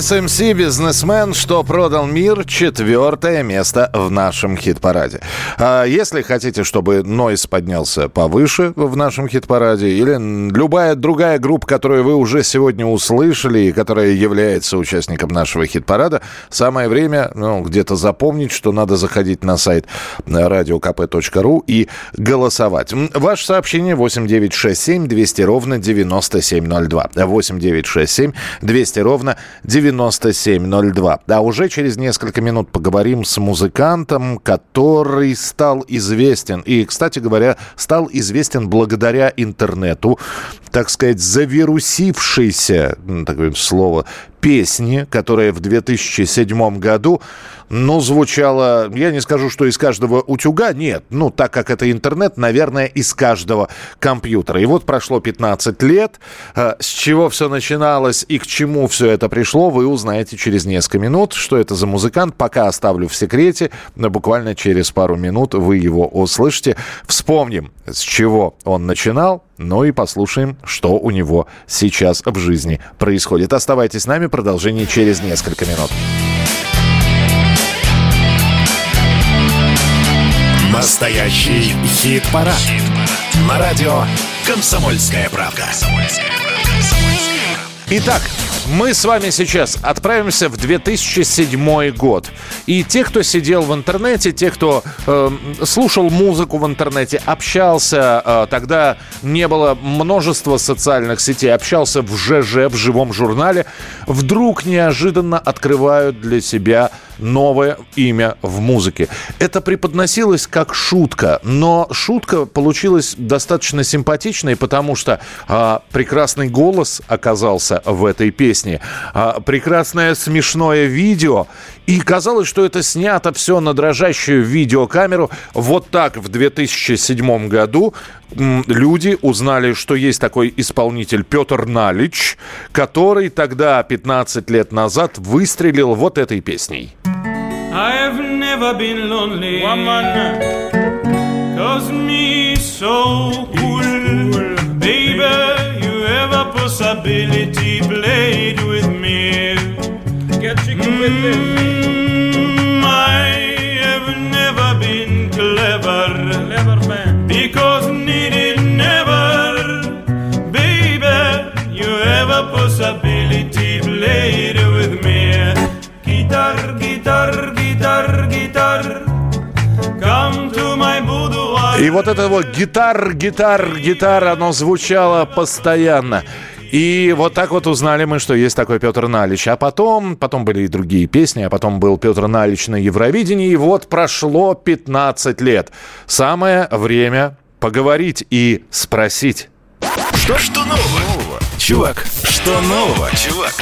[SPEAKER 2] Noise MC «Бизнесмен», что продал мир, четвертое место в нашем хит-параде. А если хотите, чтобы Нойс поднялся повыше в нашем хит-параде, или любая другая группа, которую вы уже сегодня услышали и которая является участником нашего хит-парада, самое время ну, где-то запомнить, что надо заходить на сайт radiokp.ru и голосовать. Ваше сообщение 8967 200 ровно 9702. 8967 200 ровно 9702. А уже через несколько минут поговорим с музыкантом, который стал известен. И, кстати говоря, стал известен благодаря интернету, так сказать, завирусившейся, такое слово, песни, которая в 2007 году, ну, звучала, я не скажу, что из каждого утюга, нет, ну, так как это интернет, наверное, из каждого компьютера. И вот прошло 15 лет, э, с чего все начиналось и к чему все это пришло, вы узнаете через несколько минут, что это за музыкант, пока оставлю в секрете, но буквально через пару минут вы его услышите. Вспомним, с чего он начинал, ну и послушаем, что у него сейчас в жизни происходит. Оставайтесь с нами, продолжение через несколько минут.
[SPEAKER 1] Настоящий хит-парад. На радио «Комсомольская правда».
[SPEAKER 2] Итак, мы с вами сейчас отправимся в 2007 год. И те, кто сидел в интернете, те, кто э, слушал музыку в интернете, общался, э, тогда не было множества социальных сетей, общался в ЖЖ, в живом журнале, вдруг неожиданно открывают для себя новое имя в музыке. Это преподносилось как шутка, но шутка получилась достаточно симпатичной, потому что а, прекрасный голос оказался в этой песне, а, прекрасное смешное видео, и казалось, что это снято все на дрожащую видеокамеру. Вот так в 2007 году люди узнали, что есть такой исполнитель Петр Налич, который тогда, 15 лет назад, выстрелил вот этой песней.
[SPEAKER 15] Never been lonely. Cause me so cool. Baby, you have a possibility played with me. Get chicken with this. Mm, I have never been clever. Clever man. Because needed never. Baby, you have a possibility played with me. Guitar, guitar, guitar, guitar. Come to my boudoir.
[SPEAKER 2] И вот это вот гитар, гитар, гитар, оно звучало постоянно. И вот так вот узнали мы, что есть такой Петр Налич. А потом, потом были и другие песни, а потом был Петр Налич на Евровидении. И вот прошло 15 лет. Самое время поговорить и спросить.
[SPEAKER 1] Что, что нового? Чувак, что нового, чувак?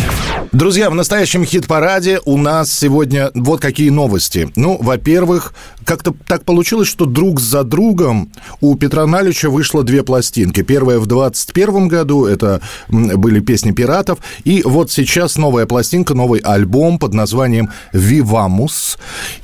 [SPEAKER 2] Друзья, в настоящем хит-параде у нас сегодня вот какие новости. Ну, во-первых, как-то так получилось, что друг за другом у Петра Налича вышло две пластинки. Первая в 21 году, это были песни пиратов. И вот сейчас новая пластинка, новый альбом под названием «Вивамус».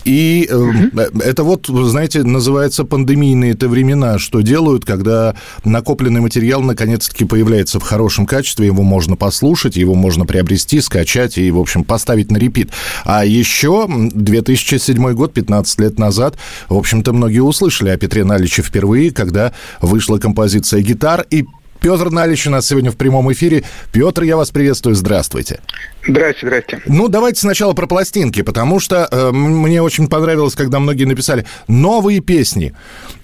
[SPEAKER 2] И э, это вот, знаете, называется пандемийные-то времена, что делают, когда накопленный материал наконец-таки появляется в хорошем качестве, его можно послушать, его можно приобрести, скачать и, в общем, поставить на репит. А еще м, 2007 год, 15 лет назад, в общем-то, многие услышали о Петре Наличе впервые, когда вышла композиция «Гитар», и Петр Налич у нас сегодня в прямом эфире. Петр, я вас приветствую, здравствуйте.
[SPEAKER 16] Здрасте, здрасте.
[SPEAKER 2] Ну, давайте сначала про пластинки, потому что э, мне очень понравилось, когда многие написали новые песни.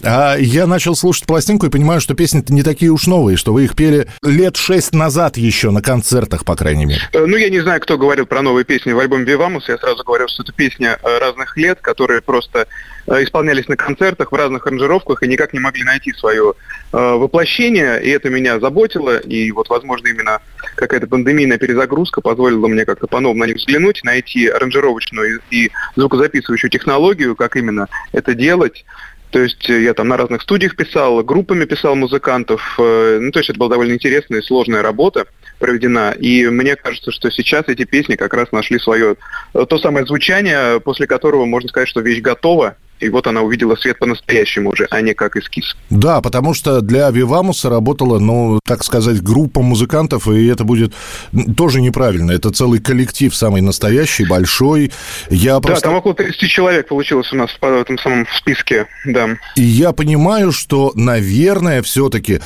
[SPEAKER 2] А я начал слушать пластинку и понимаю, что песни-то не такие уж новые, что вы их пели лет шесть назад еще на концертах, по крайней мере.
[SPEAKER 16] Э, Ну, я не знаю, кто говорил про новые песни в альбоме «Вивамус». Я сразу говорю, что это песни э, разных лет, которые просто э, исполнялись на концертах в разных аранжировках и никак не могли найти свое э, воплощение. И это меня заботило. И вот, возможно, именно какая-то пандемийная перезагрузка позволила мне как-то по-новому на них взглянуть, найти аранжировочную и звукозаписывающую технологию, как именно это делать. То есть э, я там на разных студиях писал, группами писал музыкантов. э, Ну, то есть это была довольно интересная и сложная работа проведена. И мне кажется, что сейчас эти песни как раз нашли свое э, то самое звучание, после которого можно сказать, что вещь готова. и вот она увидела свет по-настоящему уже, а не как эскиз.
[SPEAKER 2] Да, потому что для Вивамуса работала, ну, так сказать, группа музыкантов, и это будет тоже неправильно. Это целый коллектив, самый настоящий, большой. Я
[SPEAKER 16] Да,
[SPEAKER 2] просто...
[SPEAKER 16] там около 30 человек получилось у нас в этом самом списке, да.
[SPEAKER 2] И я понимаю, что, наверное, все-таки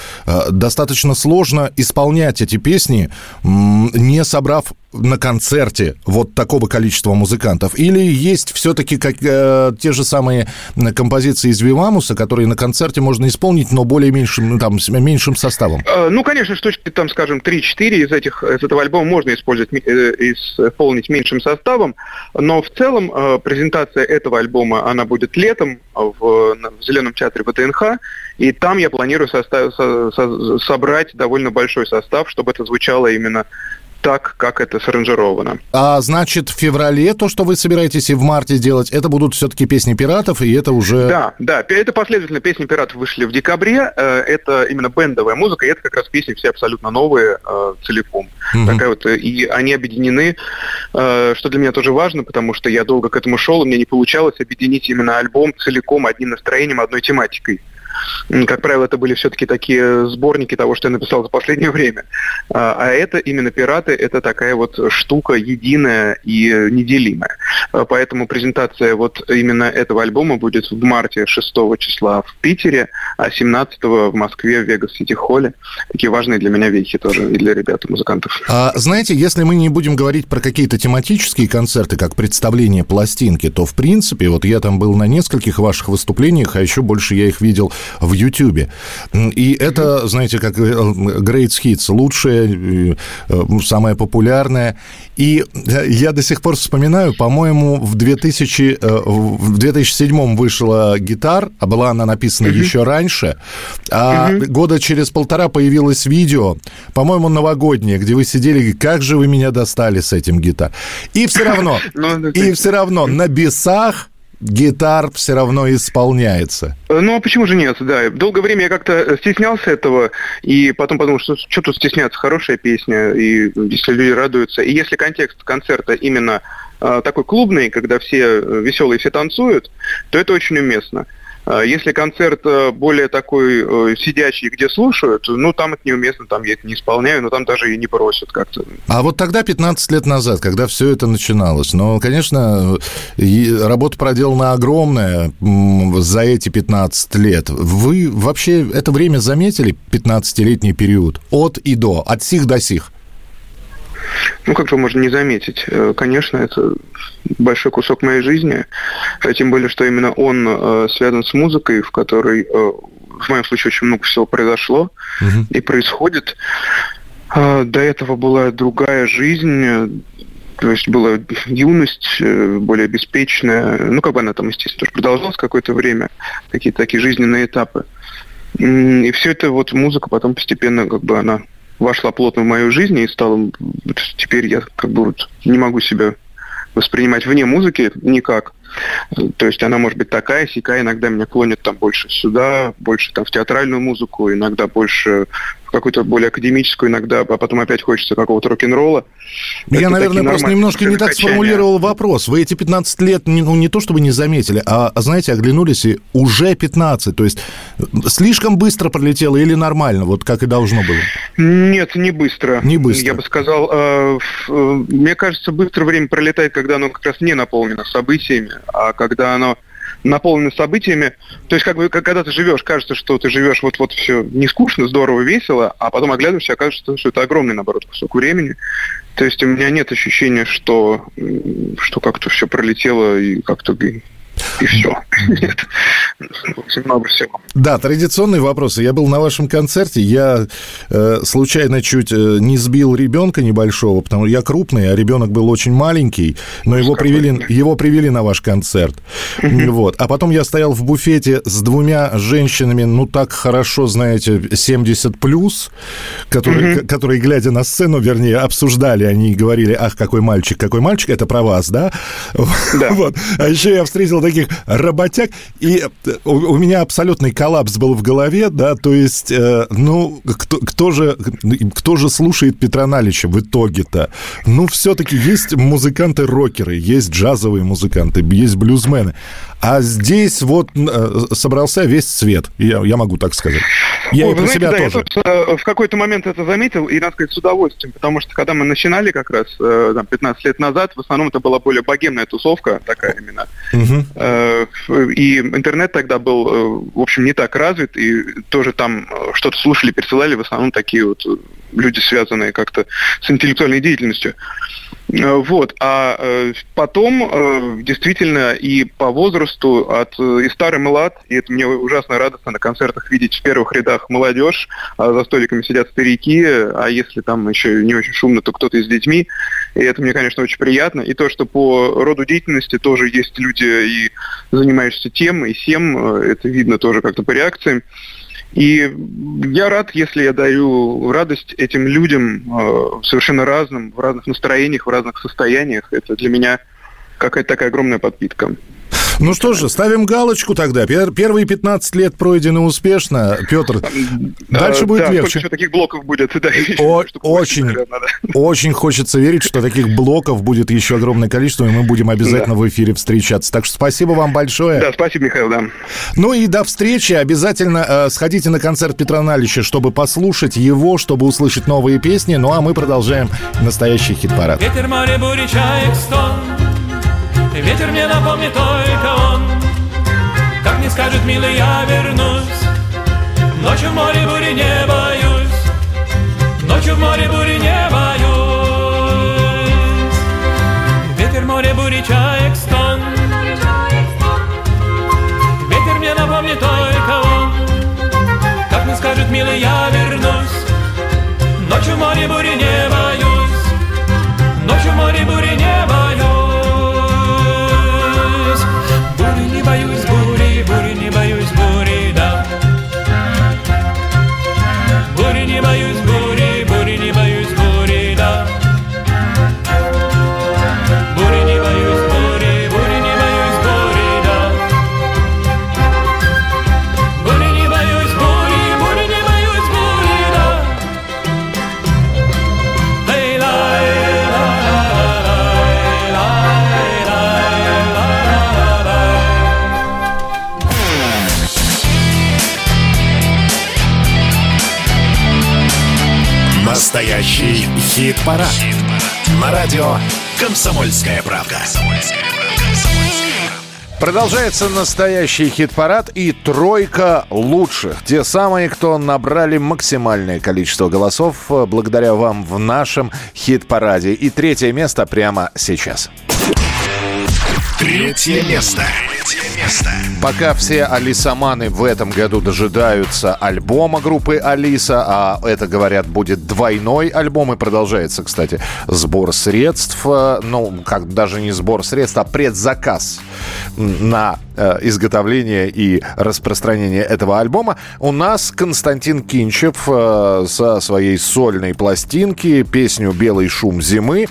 [SPEAKER 2] достаточно сложно исполнять эти песни, не собрав на концерте вот такого количества музыкантов? Или есть все-таки как, э, те же самые композиции из Вивамуса, которые на концерте можно исполнить, но более меньшим, ну, там, с меньшим составом?
[SPEAKER 16] Э, Ну, конечно, штучки там, скажем, 3-4 из этих, из этого альбома можно использовать, э, исполнить меньшим составом, но в целом э, презентация этого альбома, она будет летом в, в Зеленом театре ВТНХ, и там я планирую состав- со- со- собрать довольно большой состав, чтобы это звучало именно так, как это саранжировано.
[SPEAKER 2] А значит, в феврале то, что вы собираетесь и в марте делать, это будут все-таки песни пиратов, и это уже...
[SPEAKER 16] Да, да, это последовательно песни пиратов вышли в декабре. Э, Это именно бендовая музыка, и это как раз песни все абсолютно новые э, целиком.
[SPEAKER 2] Мгм.
[SPEAKER 16] Такая вот, э, и они объединены, что для меня тоже важно, потому что я долго к этому шел, и мне не получалось объединить именно альбом целиком одним настроением, одной тематикой. Как правило, это были все-таки такие сборники того, что я написал за последнее время. А а это именно «Пираты» — это такая вот штука единая и неделимая. А Поэтому презентация вот именно этого альбома будет в марте 6 числа в Питере, а 17 в Москве в Вегас Сити Холле. Такие важные для меня вехи тоже и для ребят и музыкантов.
[SPEAKER 2] А, знаете, если мы не будем говорить про какие-то тематические концерты, как представление пластинки, то, в принципе, вот я там был на нескольких ваших выступлениях, а еще больше я их видел в Ютьюбе. И это, знаете, как э, Great Hits, лучшее, э, э, самое популярное. И я до сих пор вспоминаю, по-моему, в 2000, э, в 2007 вышла «Гитар», а была она написана еще раньше, а года через полтора появилось видео, по-моему, новогоднее, где вы сидели, как же вы меня достали с этим гитар. И все <laughs> равно,
[SPEAKER 16] Ну,
[SPEAKER 2] и все равно на бесах гитар все равно исполняется.
[SPEAKER 16] Э, Ну, а почему же нет, да. Долгое время я как-то э, стеснялся этого, и потом подумал, что что тут стесняться, хорошая песня, и если люди радуются. И если контекст концерта именно э, такой клубный, когда все э, веселые, все танцуют, то это очень уместно. А Если концерт э, более такой э, сидячий, где слушают, ну, там это неуместно, там я это не исполняю, но там даже и не просят как-то.
[SPEAKER 2] А вот тогда, 15 лет назад, когда все это начиналось, но, конечно, работа проделана огромная за эти 15 лет. Вы вообще это время заметили, 15-летний период, от и до, от сих до сих?
[SPEAKER 16] Ну, как же можно не заметить? Э, Конечно, это большой кусок моей жизни, э, тем более, что именно он э, связан с музыкой, в которой, в моем случае, очень много всего произошло и происходит. До этого была другая жизнь, то есть была юность более беспечная. Ну, как бы она там, естественно, продолжалась какое-то время, какие-то такие жизненные этапы. И все это вот музыка потом постепенно как бы она вошла плотно в мою жизнь и стала... Теперь я как бы вот не могу себя воспринимать вне музыки никак. То есть она может быть такая, сякая, иногда меня клонит там больше сюда, больше там в театральную музыку, иногда больше какую-то более академическую, иногда, а потом опять хочется какого-то рок-н-ролла.
[SPEAKER 2] Я,
[SPEAKER 16] Это
[SPEAKER 2] наверное, просто немножко не так
[SPEAKER 16] качания.
[SPEAKER 2] сформулировал вопрос. Вы эти 15 лет, ну, не то чтобы не заметили, а, знаете, оглянулись и уже 15. То есть слишком быстро пролетело или нормально, вот как и должно было?
[SPEAKER 16] Нет, не быстро.
[SPEAKER 2] Не быстро.
[SPEAKER 16] Я бы сказал, э, э, мне кажется, быстро время пролетает, когда оно как раз не наполнено событиями, а когда оно наполнено событиями, то есть как бы когда ты живешь, кажется, что ты живешь вот-вот все не скучно, здорово, весело, а потом оглядываешься, окажется, что это огромный, наоборот, кусок времени. То есть у меня нет ощущения, что, что как-то все пролетело и как-то и, все. Нет. Очень много всего.
[SPEAKER 2] Да, традиционные вопросы. Я был на вашем концерте, я э, случайно чуть э, не сбил ребенка небольшого, потому что я крупный, а ребенок был очень маленький, но его привели, его привели на ваш концерт. Вот. А потом я стоял в буфете с двумя женщинами, ну так хорошо, знаете, 70 плюс, которые, которые, глядя на сцену, вернее, обсуждали, они говорили, ах, какой мальчик, какой мальчик, это про вас, да? <laughs> Вот. А еще я встретил
[SPEAKER 17] таких работяг. И э, у, у меня абсолютный коллапс был в голове, да, то есть, э, ну, кто, кто, же, кто же слушает Петра Налича в итоге-то? Ну, все-таки есть музыканты-рокеры, есть джазовые музыканты, есть блюзмены. А здесь вот э, собрался весь свет, я, я могу так сказать. Я
[SPEAKER 16] Ой,
[SPEAKER 17] и про
[SPEAKER 16] знаете,
[SPEAKER 17] себя
[SPEAKER 16] да, я
[SPEAKER 17] тоже.
[SPEAKER 16] тут, э, в какой-то момент это заметил, и, надо сказать, с удовольствием, потому что, когда мы начинали как раз э, там, 15 лет назад, в основном это была более богемная тусовка, такая именно.
[SPEAKER 17] Мгм.
[SPEAKER 16] Э, И интернет тогда был, э, в общем, не так развит, и тоже там э, что-то слушали, пересылали, в основном такие вот люди, связанные как-то с интеллектуальной деятельностью. Э, Вот. А э, потом э, действительно и по возрасту от и старый млад, и это мне ужасно радостно на концертах видеть в первых рядах молодежь, а за столиками сидят старики, а если там еще не очень шумно, то кто-то и с детьми. И это мне, конечно, очень приятно. И то, что по роду деятельности тоже есть люди и занимающиеся тем, и всем, это видно тоже как-то по реакциям. И я рад, если я даю радость этим людям э, совершенно разным, в разных настроениях, в разных состояниях. Это для меня какая-то такая огромная подпитка.
[SPEAKER 17] Ну что же, ставим галочку тогда. Пер- Первые 15 лет пройдены успешно. Петр, дальше
[SPEAKER 16] Э,
[SPEAKER 17] будет
[SPEAKER 16] да,
[SPEAKER 17] легче.
[SPEAKER 16] еще таких блоков будет? Да,
[SPEAKER 17] О- <laughs> очень, очень хочется верить, что таких блоков будет еще огромное количество, и мы будем обязательно в эфире встречаться. Так что спасибо вам большое.
[SPEAKER 16] Да, спасибо, Михаил, да.
[SPEAKER 17] Ну и до встречи. Обязательно э, сходите на концерт Петра Налича, чтобы послушать его, чтобы услышать новые песни. Ну а мы продолжаем настоящий хит-парад.
[SPEAKER 15] Ветер, море, бури, чаек, стон Ветер мне напомнит только он. Как не скажет, милый, я вернусь. Ночью в море бури не боюсь. Ночью в море бури не боюсь. Ветер, море, бури, чаек, стон. Ветер мне напомнит только он. Как не скажет, милый, я вернусь. Ночью в море бури не боюсь. Ночью в море бури не боюсь
[SPEAKER 1] Хит-парад. На радио «Комсомольская правда».
[SPEAKER 2] Продолжается настоящий хит-парад и тройка лучших. Те самые, кто набрали максимальное количество голосов э, благодаря вам в нашем хит-параде. И третье место прямо сейчас.
[SPEAKER 1] Третье место.
[SPEAKER 2] Пока все алисаманы в этом году дожидаются альбома группы Алиса, а это, говорят, будет двойной альбом, и продолжается, кстати, сбор средств, э, ну, как даже не сбор средств, а предзаказ на э, изготовление и распространение этого альбома. У нас Константин Кинчев э, со своей сольной пластинки песню «Белый шум зимы»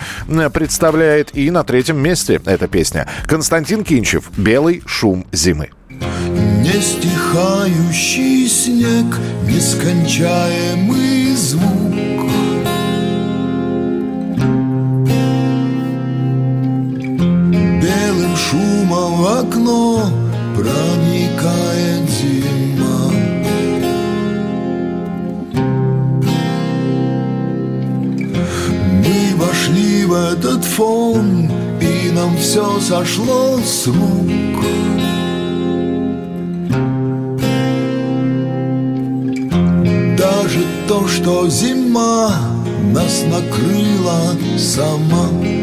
[SPEAKER 2] представляет, и на третьем месте эта песня. Константин Кинчев «Белый шум зимы».
[SPEAKER 18] Не стихающий снег, нескончаемый звук. Шумом в окно проникает зима. Мы вошли в этот фон, и нам все сошло с рук. Даже то, что зима нас накрыла сама.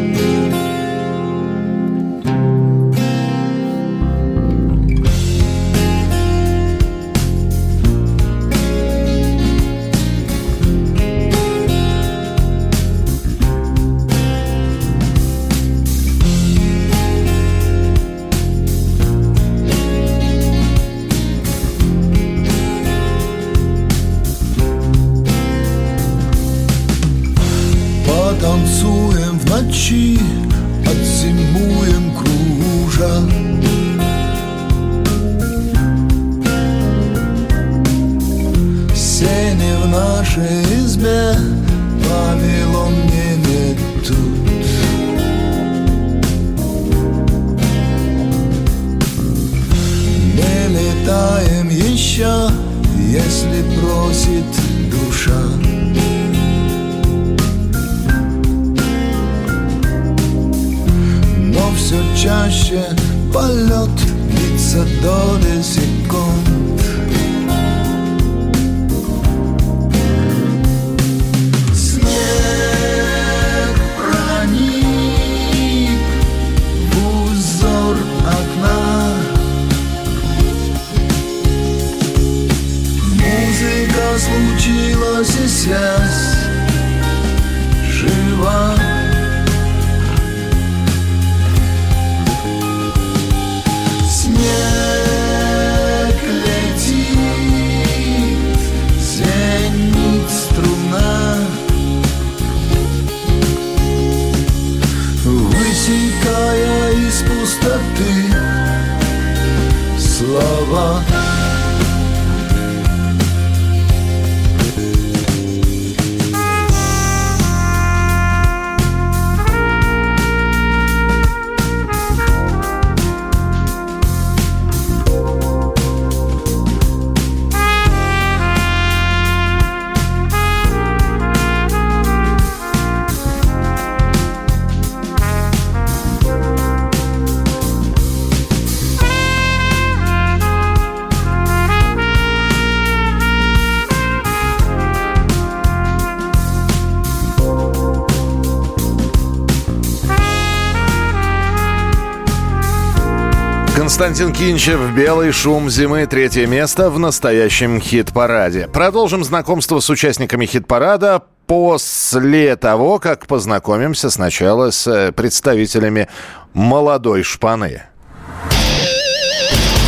[SPEAKER 2] Константин Кинчев, «Белый шум зимы», третье место в настоящем хит-параде. Продолжим знакомство с участниками хит-парада после того, как познакомимся сначала с э, представителями молодой шпаны.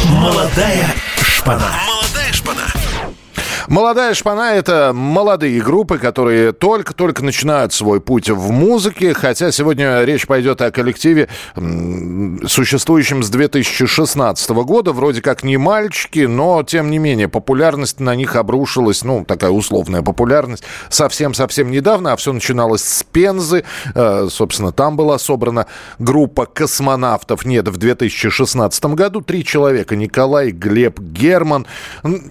[SPEAKER 1] Молодая шпана. Молодая шпана.
[SPEAKER 2] Молодая шпана – это молодые группы, которые только-только начинают свой путь в музыке, хотя сегодня речь пойдет о коллективе, существующем с 2016 года. Вроде как не мальчики, но, тем не менее, популярность на них обрушилась, ну, такая условная популярность, совсем-совсем недавно, а все начиналось с Пензы. Э, Собственно, там была собрана группа космонавтов. Нет, в 2016 году три человека. Николай, Глеб, Герман.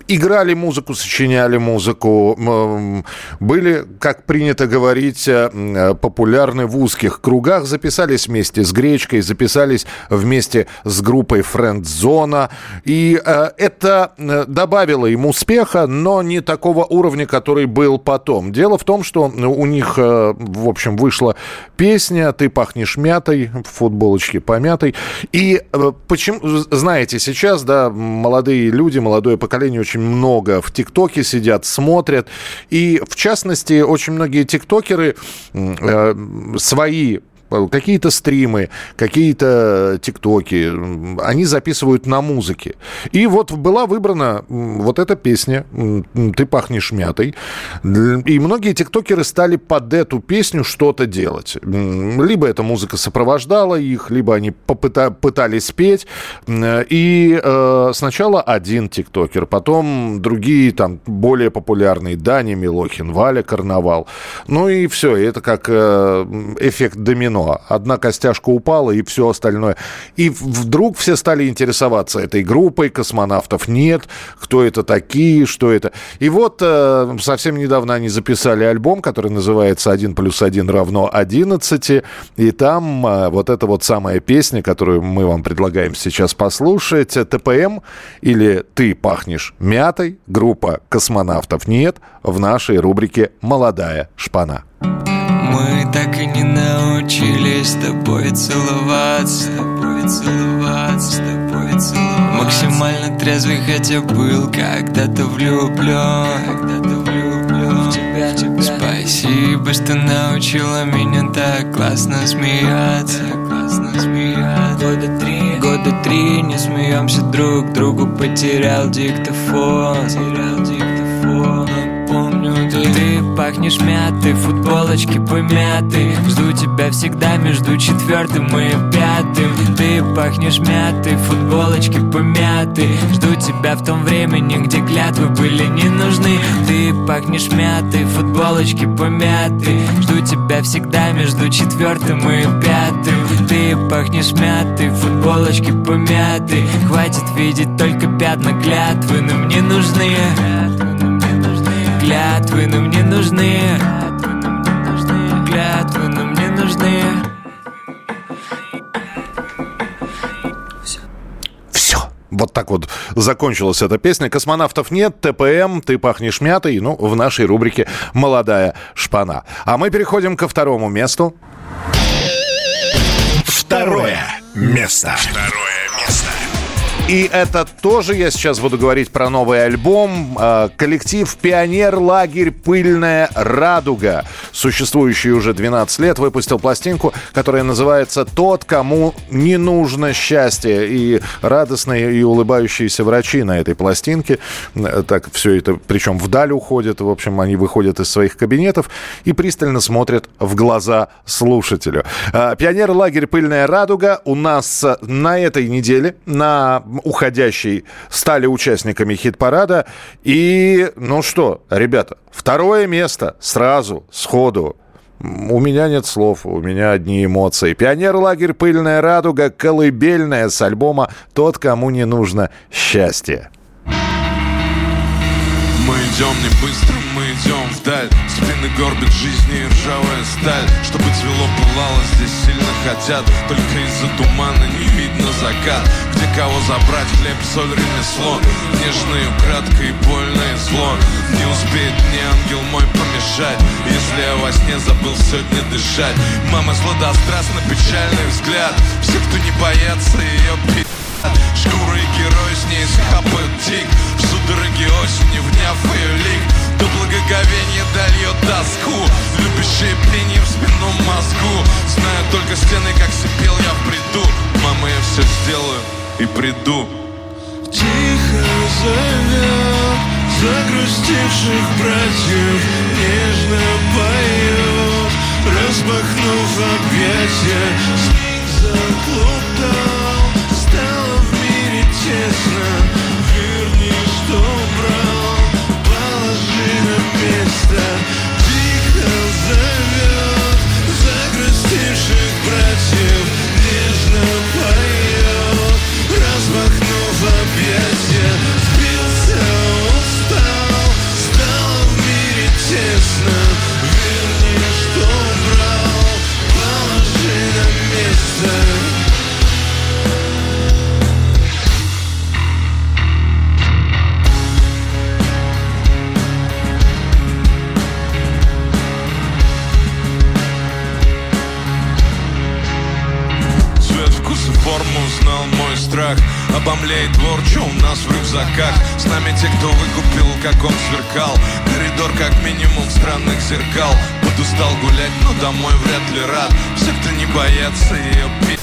[SPEAKER 2] Играли музыку, сочиняли музыку. М, Были, как принято говорить, э, популярны в узких кругах. Записались вместе с Гречкой, записались вместе с группой Френдзона. И э, это э, добавило им успеха, но не такого уровня, который был потом. Дело в том, что у них, в общем, вышла песня «Ты пахнешь мятой», в футболочке помятой. И почему, знаете, сейчас, да, молодые люди, молодое поколение очень много в ТикТоке сидят, смотрят. И, в частности, очень многие тиктокеры э, свои какие-то стримы, какие-то тиктоки, они записывают на музыке. И вот была выбрана вот эта песня «Ты пахнешь мятой». И многие тиктокеры стали под эту песню что-то делать. Либо эта музыка сопровождала их, либо они пытались петь. И э, сначала один тиктокер, потом другие там более популярные. Даня Милохин, Валя Карнавал. Ну и все, это как э, эффект домино. Одна костяшка упала, и все остальное. И вдруг все стали интересоваться этой группой, космонавтов нет, кто это такие, что это. И вот э, совсем недавно они записали альбом, который называется «Один плюс один равно 11», и там э, вот эта вот самая песня, которую мы вам предлагаем сейчас послушать, э, ТПМ или «Ты пахнешь мятой», группа «Космонавтов нет» в нашей рубрике «Молодая шпана».
[SPEAKER 19] Мы так и не научились с тобой целоваться, с тобой целоваться, с тобой целоваться. Максимально трезвый, хотя был когда-то влюблен, когда-то влюблен в тебя, в тебя. Спасибо, что научила меня так классно смеяться, классно смеяться. Года три, года три не смеемся друг другу, потерял диктофон, потерял диктофон. Минуты. Ты пахнешь мятой, футболочки помяты Жду тебя всегда между четвертым и пятым. Ты пахнешь мятой, футболочки помяты Жду тебя в том времени, где клятвы были не нужны. Ты пахнешь мятой, футболочки помяты Жду тебя всегда между четвертым и пятым. Ты пахнешь мятой, футболочки помяты Хватит видеть только пятна клятвы, но мне нужны Клятвы, но мне нужны Клятвы, но мне нужны
[SPEAKER 2] Вот так вот закончилась эта песня. Космонавтов нет, ТПМ, ты пахнешь мятой. Ну, в нашей рубрике «Молодая шпана». А мы переходим ко второму месту.
[SPEAKER 1] Второе место. Второе место.
[SPEAKER 2] И это тоже я сейчас буду говорить про новый альбом. Э, Коллектив «Пионер лагерь Пыльная радуга», существующий уже 12 лет, выпустил пластинку, которая называется «Тот, кому не нужно счастье». И радостные и улыбающиеся врачи на этой пластинке. Э, Так все это, причем вдаль уходят. В общем, они выходят из своих кабинетов и пристально смотрят в глаза слушателю. Э, «Пионер лагерь Пыльная радуга» у нас на этой неделе, на уходящей, стали участниками хит-парада. И, ну что, ребята, второе место сразу, сходу. У меня нет слов, у меня одни эмоции. Пионер-лагерь «Пыльная радуга», колыбельная с альбома «Тот, кому не нужно счастье».
[SPEAKER 20] Мы идем не быстро, идем вдаль. Спины горбит жизни и ржавая сталь. Чтобы цвело пылало, здесь сильно хотят. Только из-за тумана не видно закат. Где кого забрать, хлеб, соль, ремесло? Нежно и кратко и больно и зло. Не успеет мне ангел мой помешать. Если я во сне забыл сегодня дышать. Мама сладострастно печальный взгляд. Все, кто не боятся ее пи***. Шкура и герой с ней схапают тик. В судороге осени, вняв ее лик До благоговения дольет тоску. Любящие пение в спинном мозгу. Знаю только стены, как сипел я в бреду. Мама, я все сделаю и приду.
[SPEAKER 21] Тихо зовет загрустивших братьев Нежно поет, распахнув объятия. Снег заплутал, стало в мире тесно. Верни, что место Тихо зовет загрустивших братьев Нежно поет,
[SPEAKER 20] Обомлеет что у нас в рюкзаках. С нами те, кто выкупил, как он сверкал. Коридор как минимум странных зеркал. Подустал гулять, но домой вряд ли рад. Все, кто не боятся ее пи***.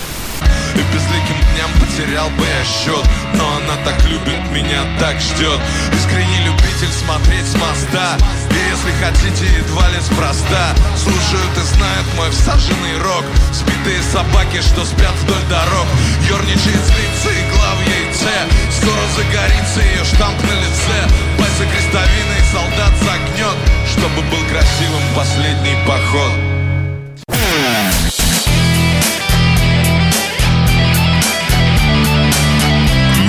[SPEAKER 20] Безликим дням потерял бы я счет? Но она так любит меня, так ждет. Искренний любитель смотреть с моста. И если хотите, едва ли спроста. Слушают и знают мой всаженный рок Сбитые собаки, что спят вдоль дорог. Ёрничает злится игла в яйце Скоро загорится ее штамп на лице. Пальцы крестовины и солдат загнет Чтобы был красивым последний поход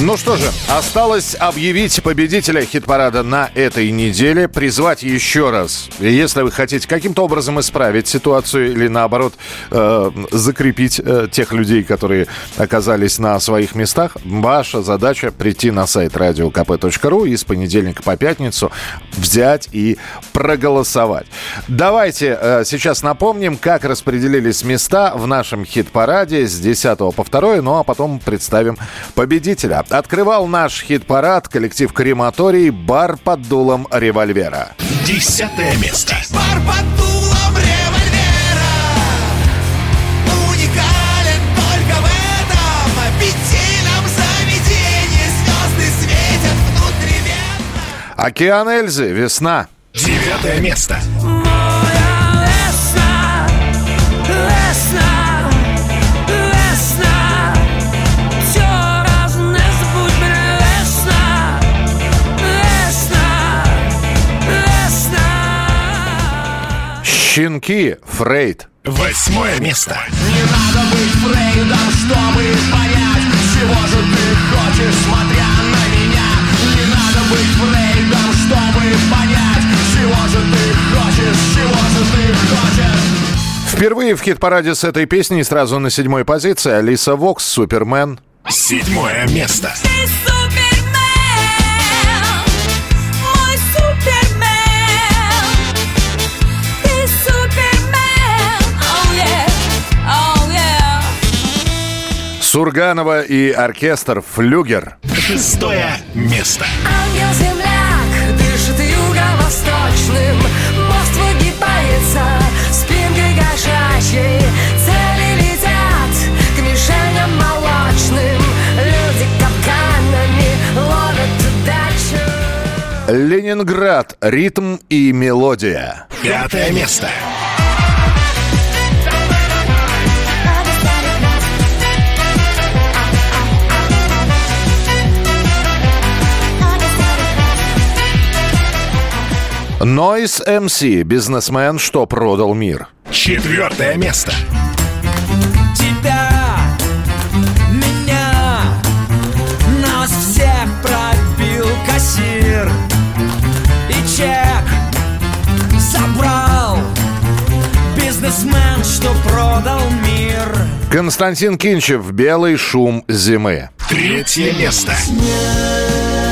[SPEAKER 2] Ну что же, осталось объявить победителя хит-парада на этой неделе, призвать еще раз, если вы хотите каким-то образом исправить ситуацию или наоборот э, закрепить э, тех людей, которые оказались на своих местах, ваша задача прийти на сайт radiokp.ru и с понедельника по пятницу взять и проголосовать. Давайте э, сейчас напомним, как распределились места в нашем хит-параде с 10 по 2, ну а потом представим победителя. Открывал наш хит-парад коллектив «Крематорий» «Бар под дулом револьвера».
[SPEAKER 1] Десятое место.
[SPEAKER 21] Бар под дулом револьвера. Уникален только в этом аппетитном
[SPEAKER 2] заведении. Звезды светят
[SPEAKER 1] внутривенно. Океан
[SPEAKER 4] Эльзы. Весна. Девятое место.
[SPEAKER 2] Щенки, Фрейд.
[SPEAKER 1] Восьмое место.
[SPEAKER 6] Не надо быть Фрейдом, чтобы понять Чего же ты хочешь, смотря на меня Не надо быть Фрейдом, чтобы понять Чего же ты хочешь, чего же ты хочешь
[SPEAKER 2] Впервые в хит-параде с этой песней сразу на седьмой позиции Алиса Вокс, Супермен.
[SPEAKER 1] Седьмое место.
[SPEAKER 4] Ты
[SPEAKER 2] Сурганова и оркестр «Флюгер».
[SPEAKER 1] Шестое место.
[SPEAKER 9] Ангел-земляк дышит юго-восточным Мост выгибается спинкой кошачьей Цели летят к мишеням молочным Люди капканами ловят удачу
[SPEAKER 2] Ленинград. Ритм и мелодия.
[SPEAKER 1] Пятое место.
[SPEAKER 2] Нойс МС. Бизнесмен, что продал мир.
[SPEAKER 1] Четвертое место.
[SPEAKER 14] Тебя, меня, нас всех пробил кассир И чек забрал бизнесмен, что продал мир
[SPEAKER 2] Константин Кинчев. Белый шум зимы.
[SPEAKER 1] Третье место.
[SPEAKER 18] Снег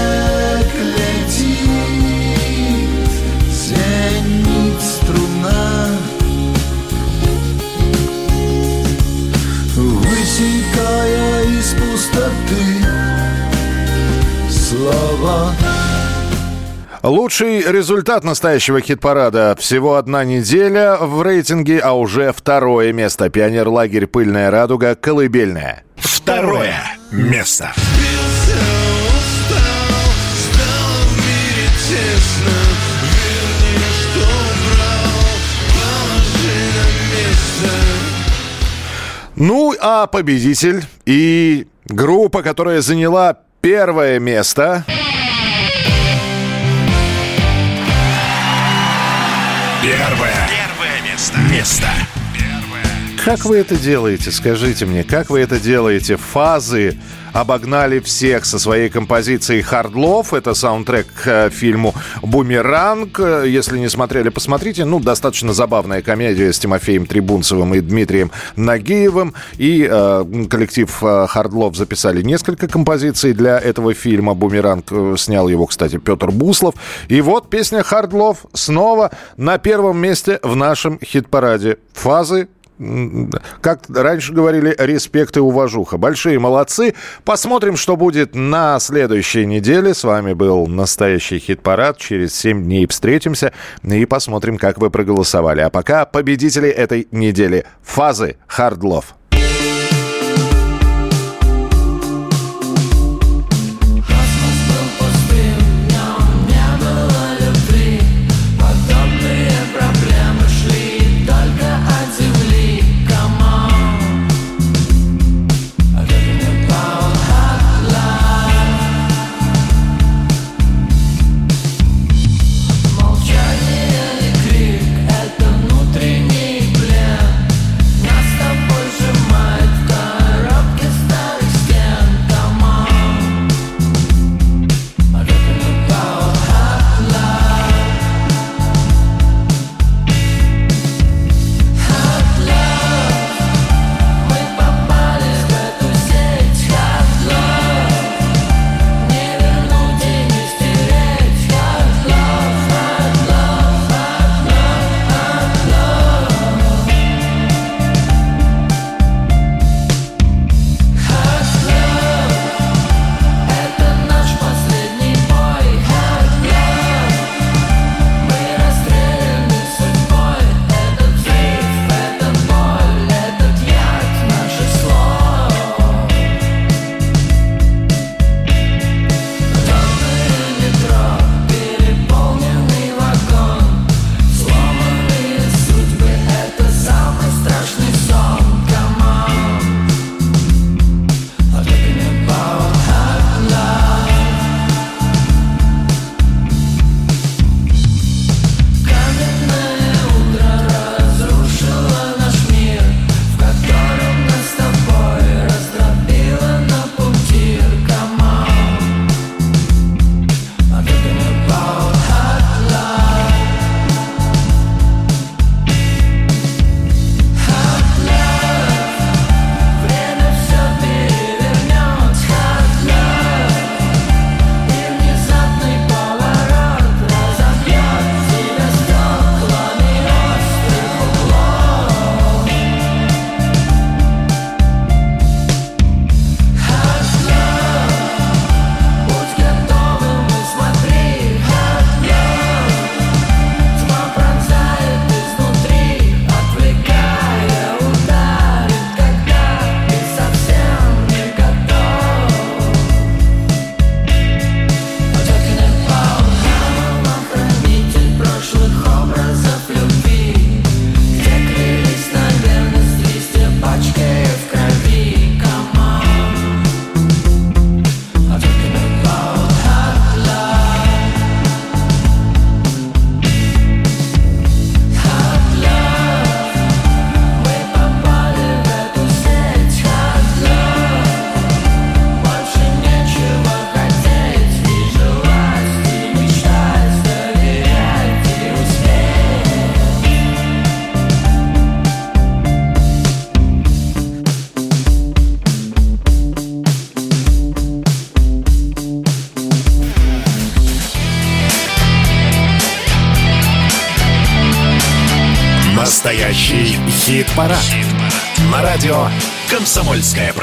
[SPEAKER 2] Лучший результат настоящего хит-парада. Всего одна неделя в рейтинге, а уже второе место. Пионерлагерь «Пыльная радуга» «Колыбельная».
[SPEAKER 1] Второе место.
[SPEAKER 2] Ну, а победитель и группа, которая заняла первое место...
[SPEAKER 1] Первое. Первое место. Место.
[SPEAKER 2] Как вы это делаете, скажите мне, как вы это делаете? Фазы обогнали всех со своей композицией «Хардлов». Это саундтрек к э, фильму «Бумеранг». Э, Если не смотрели, посмотрите. Ну, достаточно забавная комедия с Тимофеем Трибунцевым и Дмитрием Нагиевым. И э, коллектив э, «Хардлов» записали несколько композиций для этого фильма. «Бумеранг» э, снял его, кстати, Петр Буслов. И вот песня «Хардлов» снова на первом месте в нашем хит-параде. Фазы как раньше говорили, респект и уважуха. Большие молодцы. Посмотрим, что будет на следующей неделе. С вами был настоящий хит-парад. Через 7 дней встретимся и посмотрим, как вы проголосовали. А пока победители этой недели. Фазы Хардлов.
[SPEAKER 1] Хит-парад. На радио «Комсомольская правка».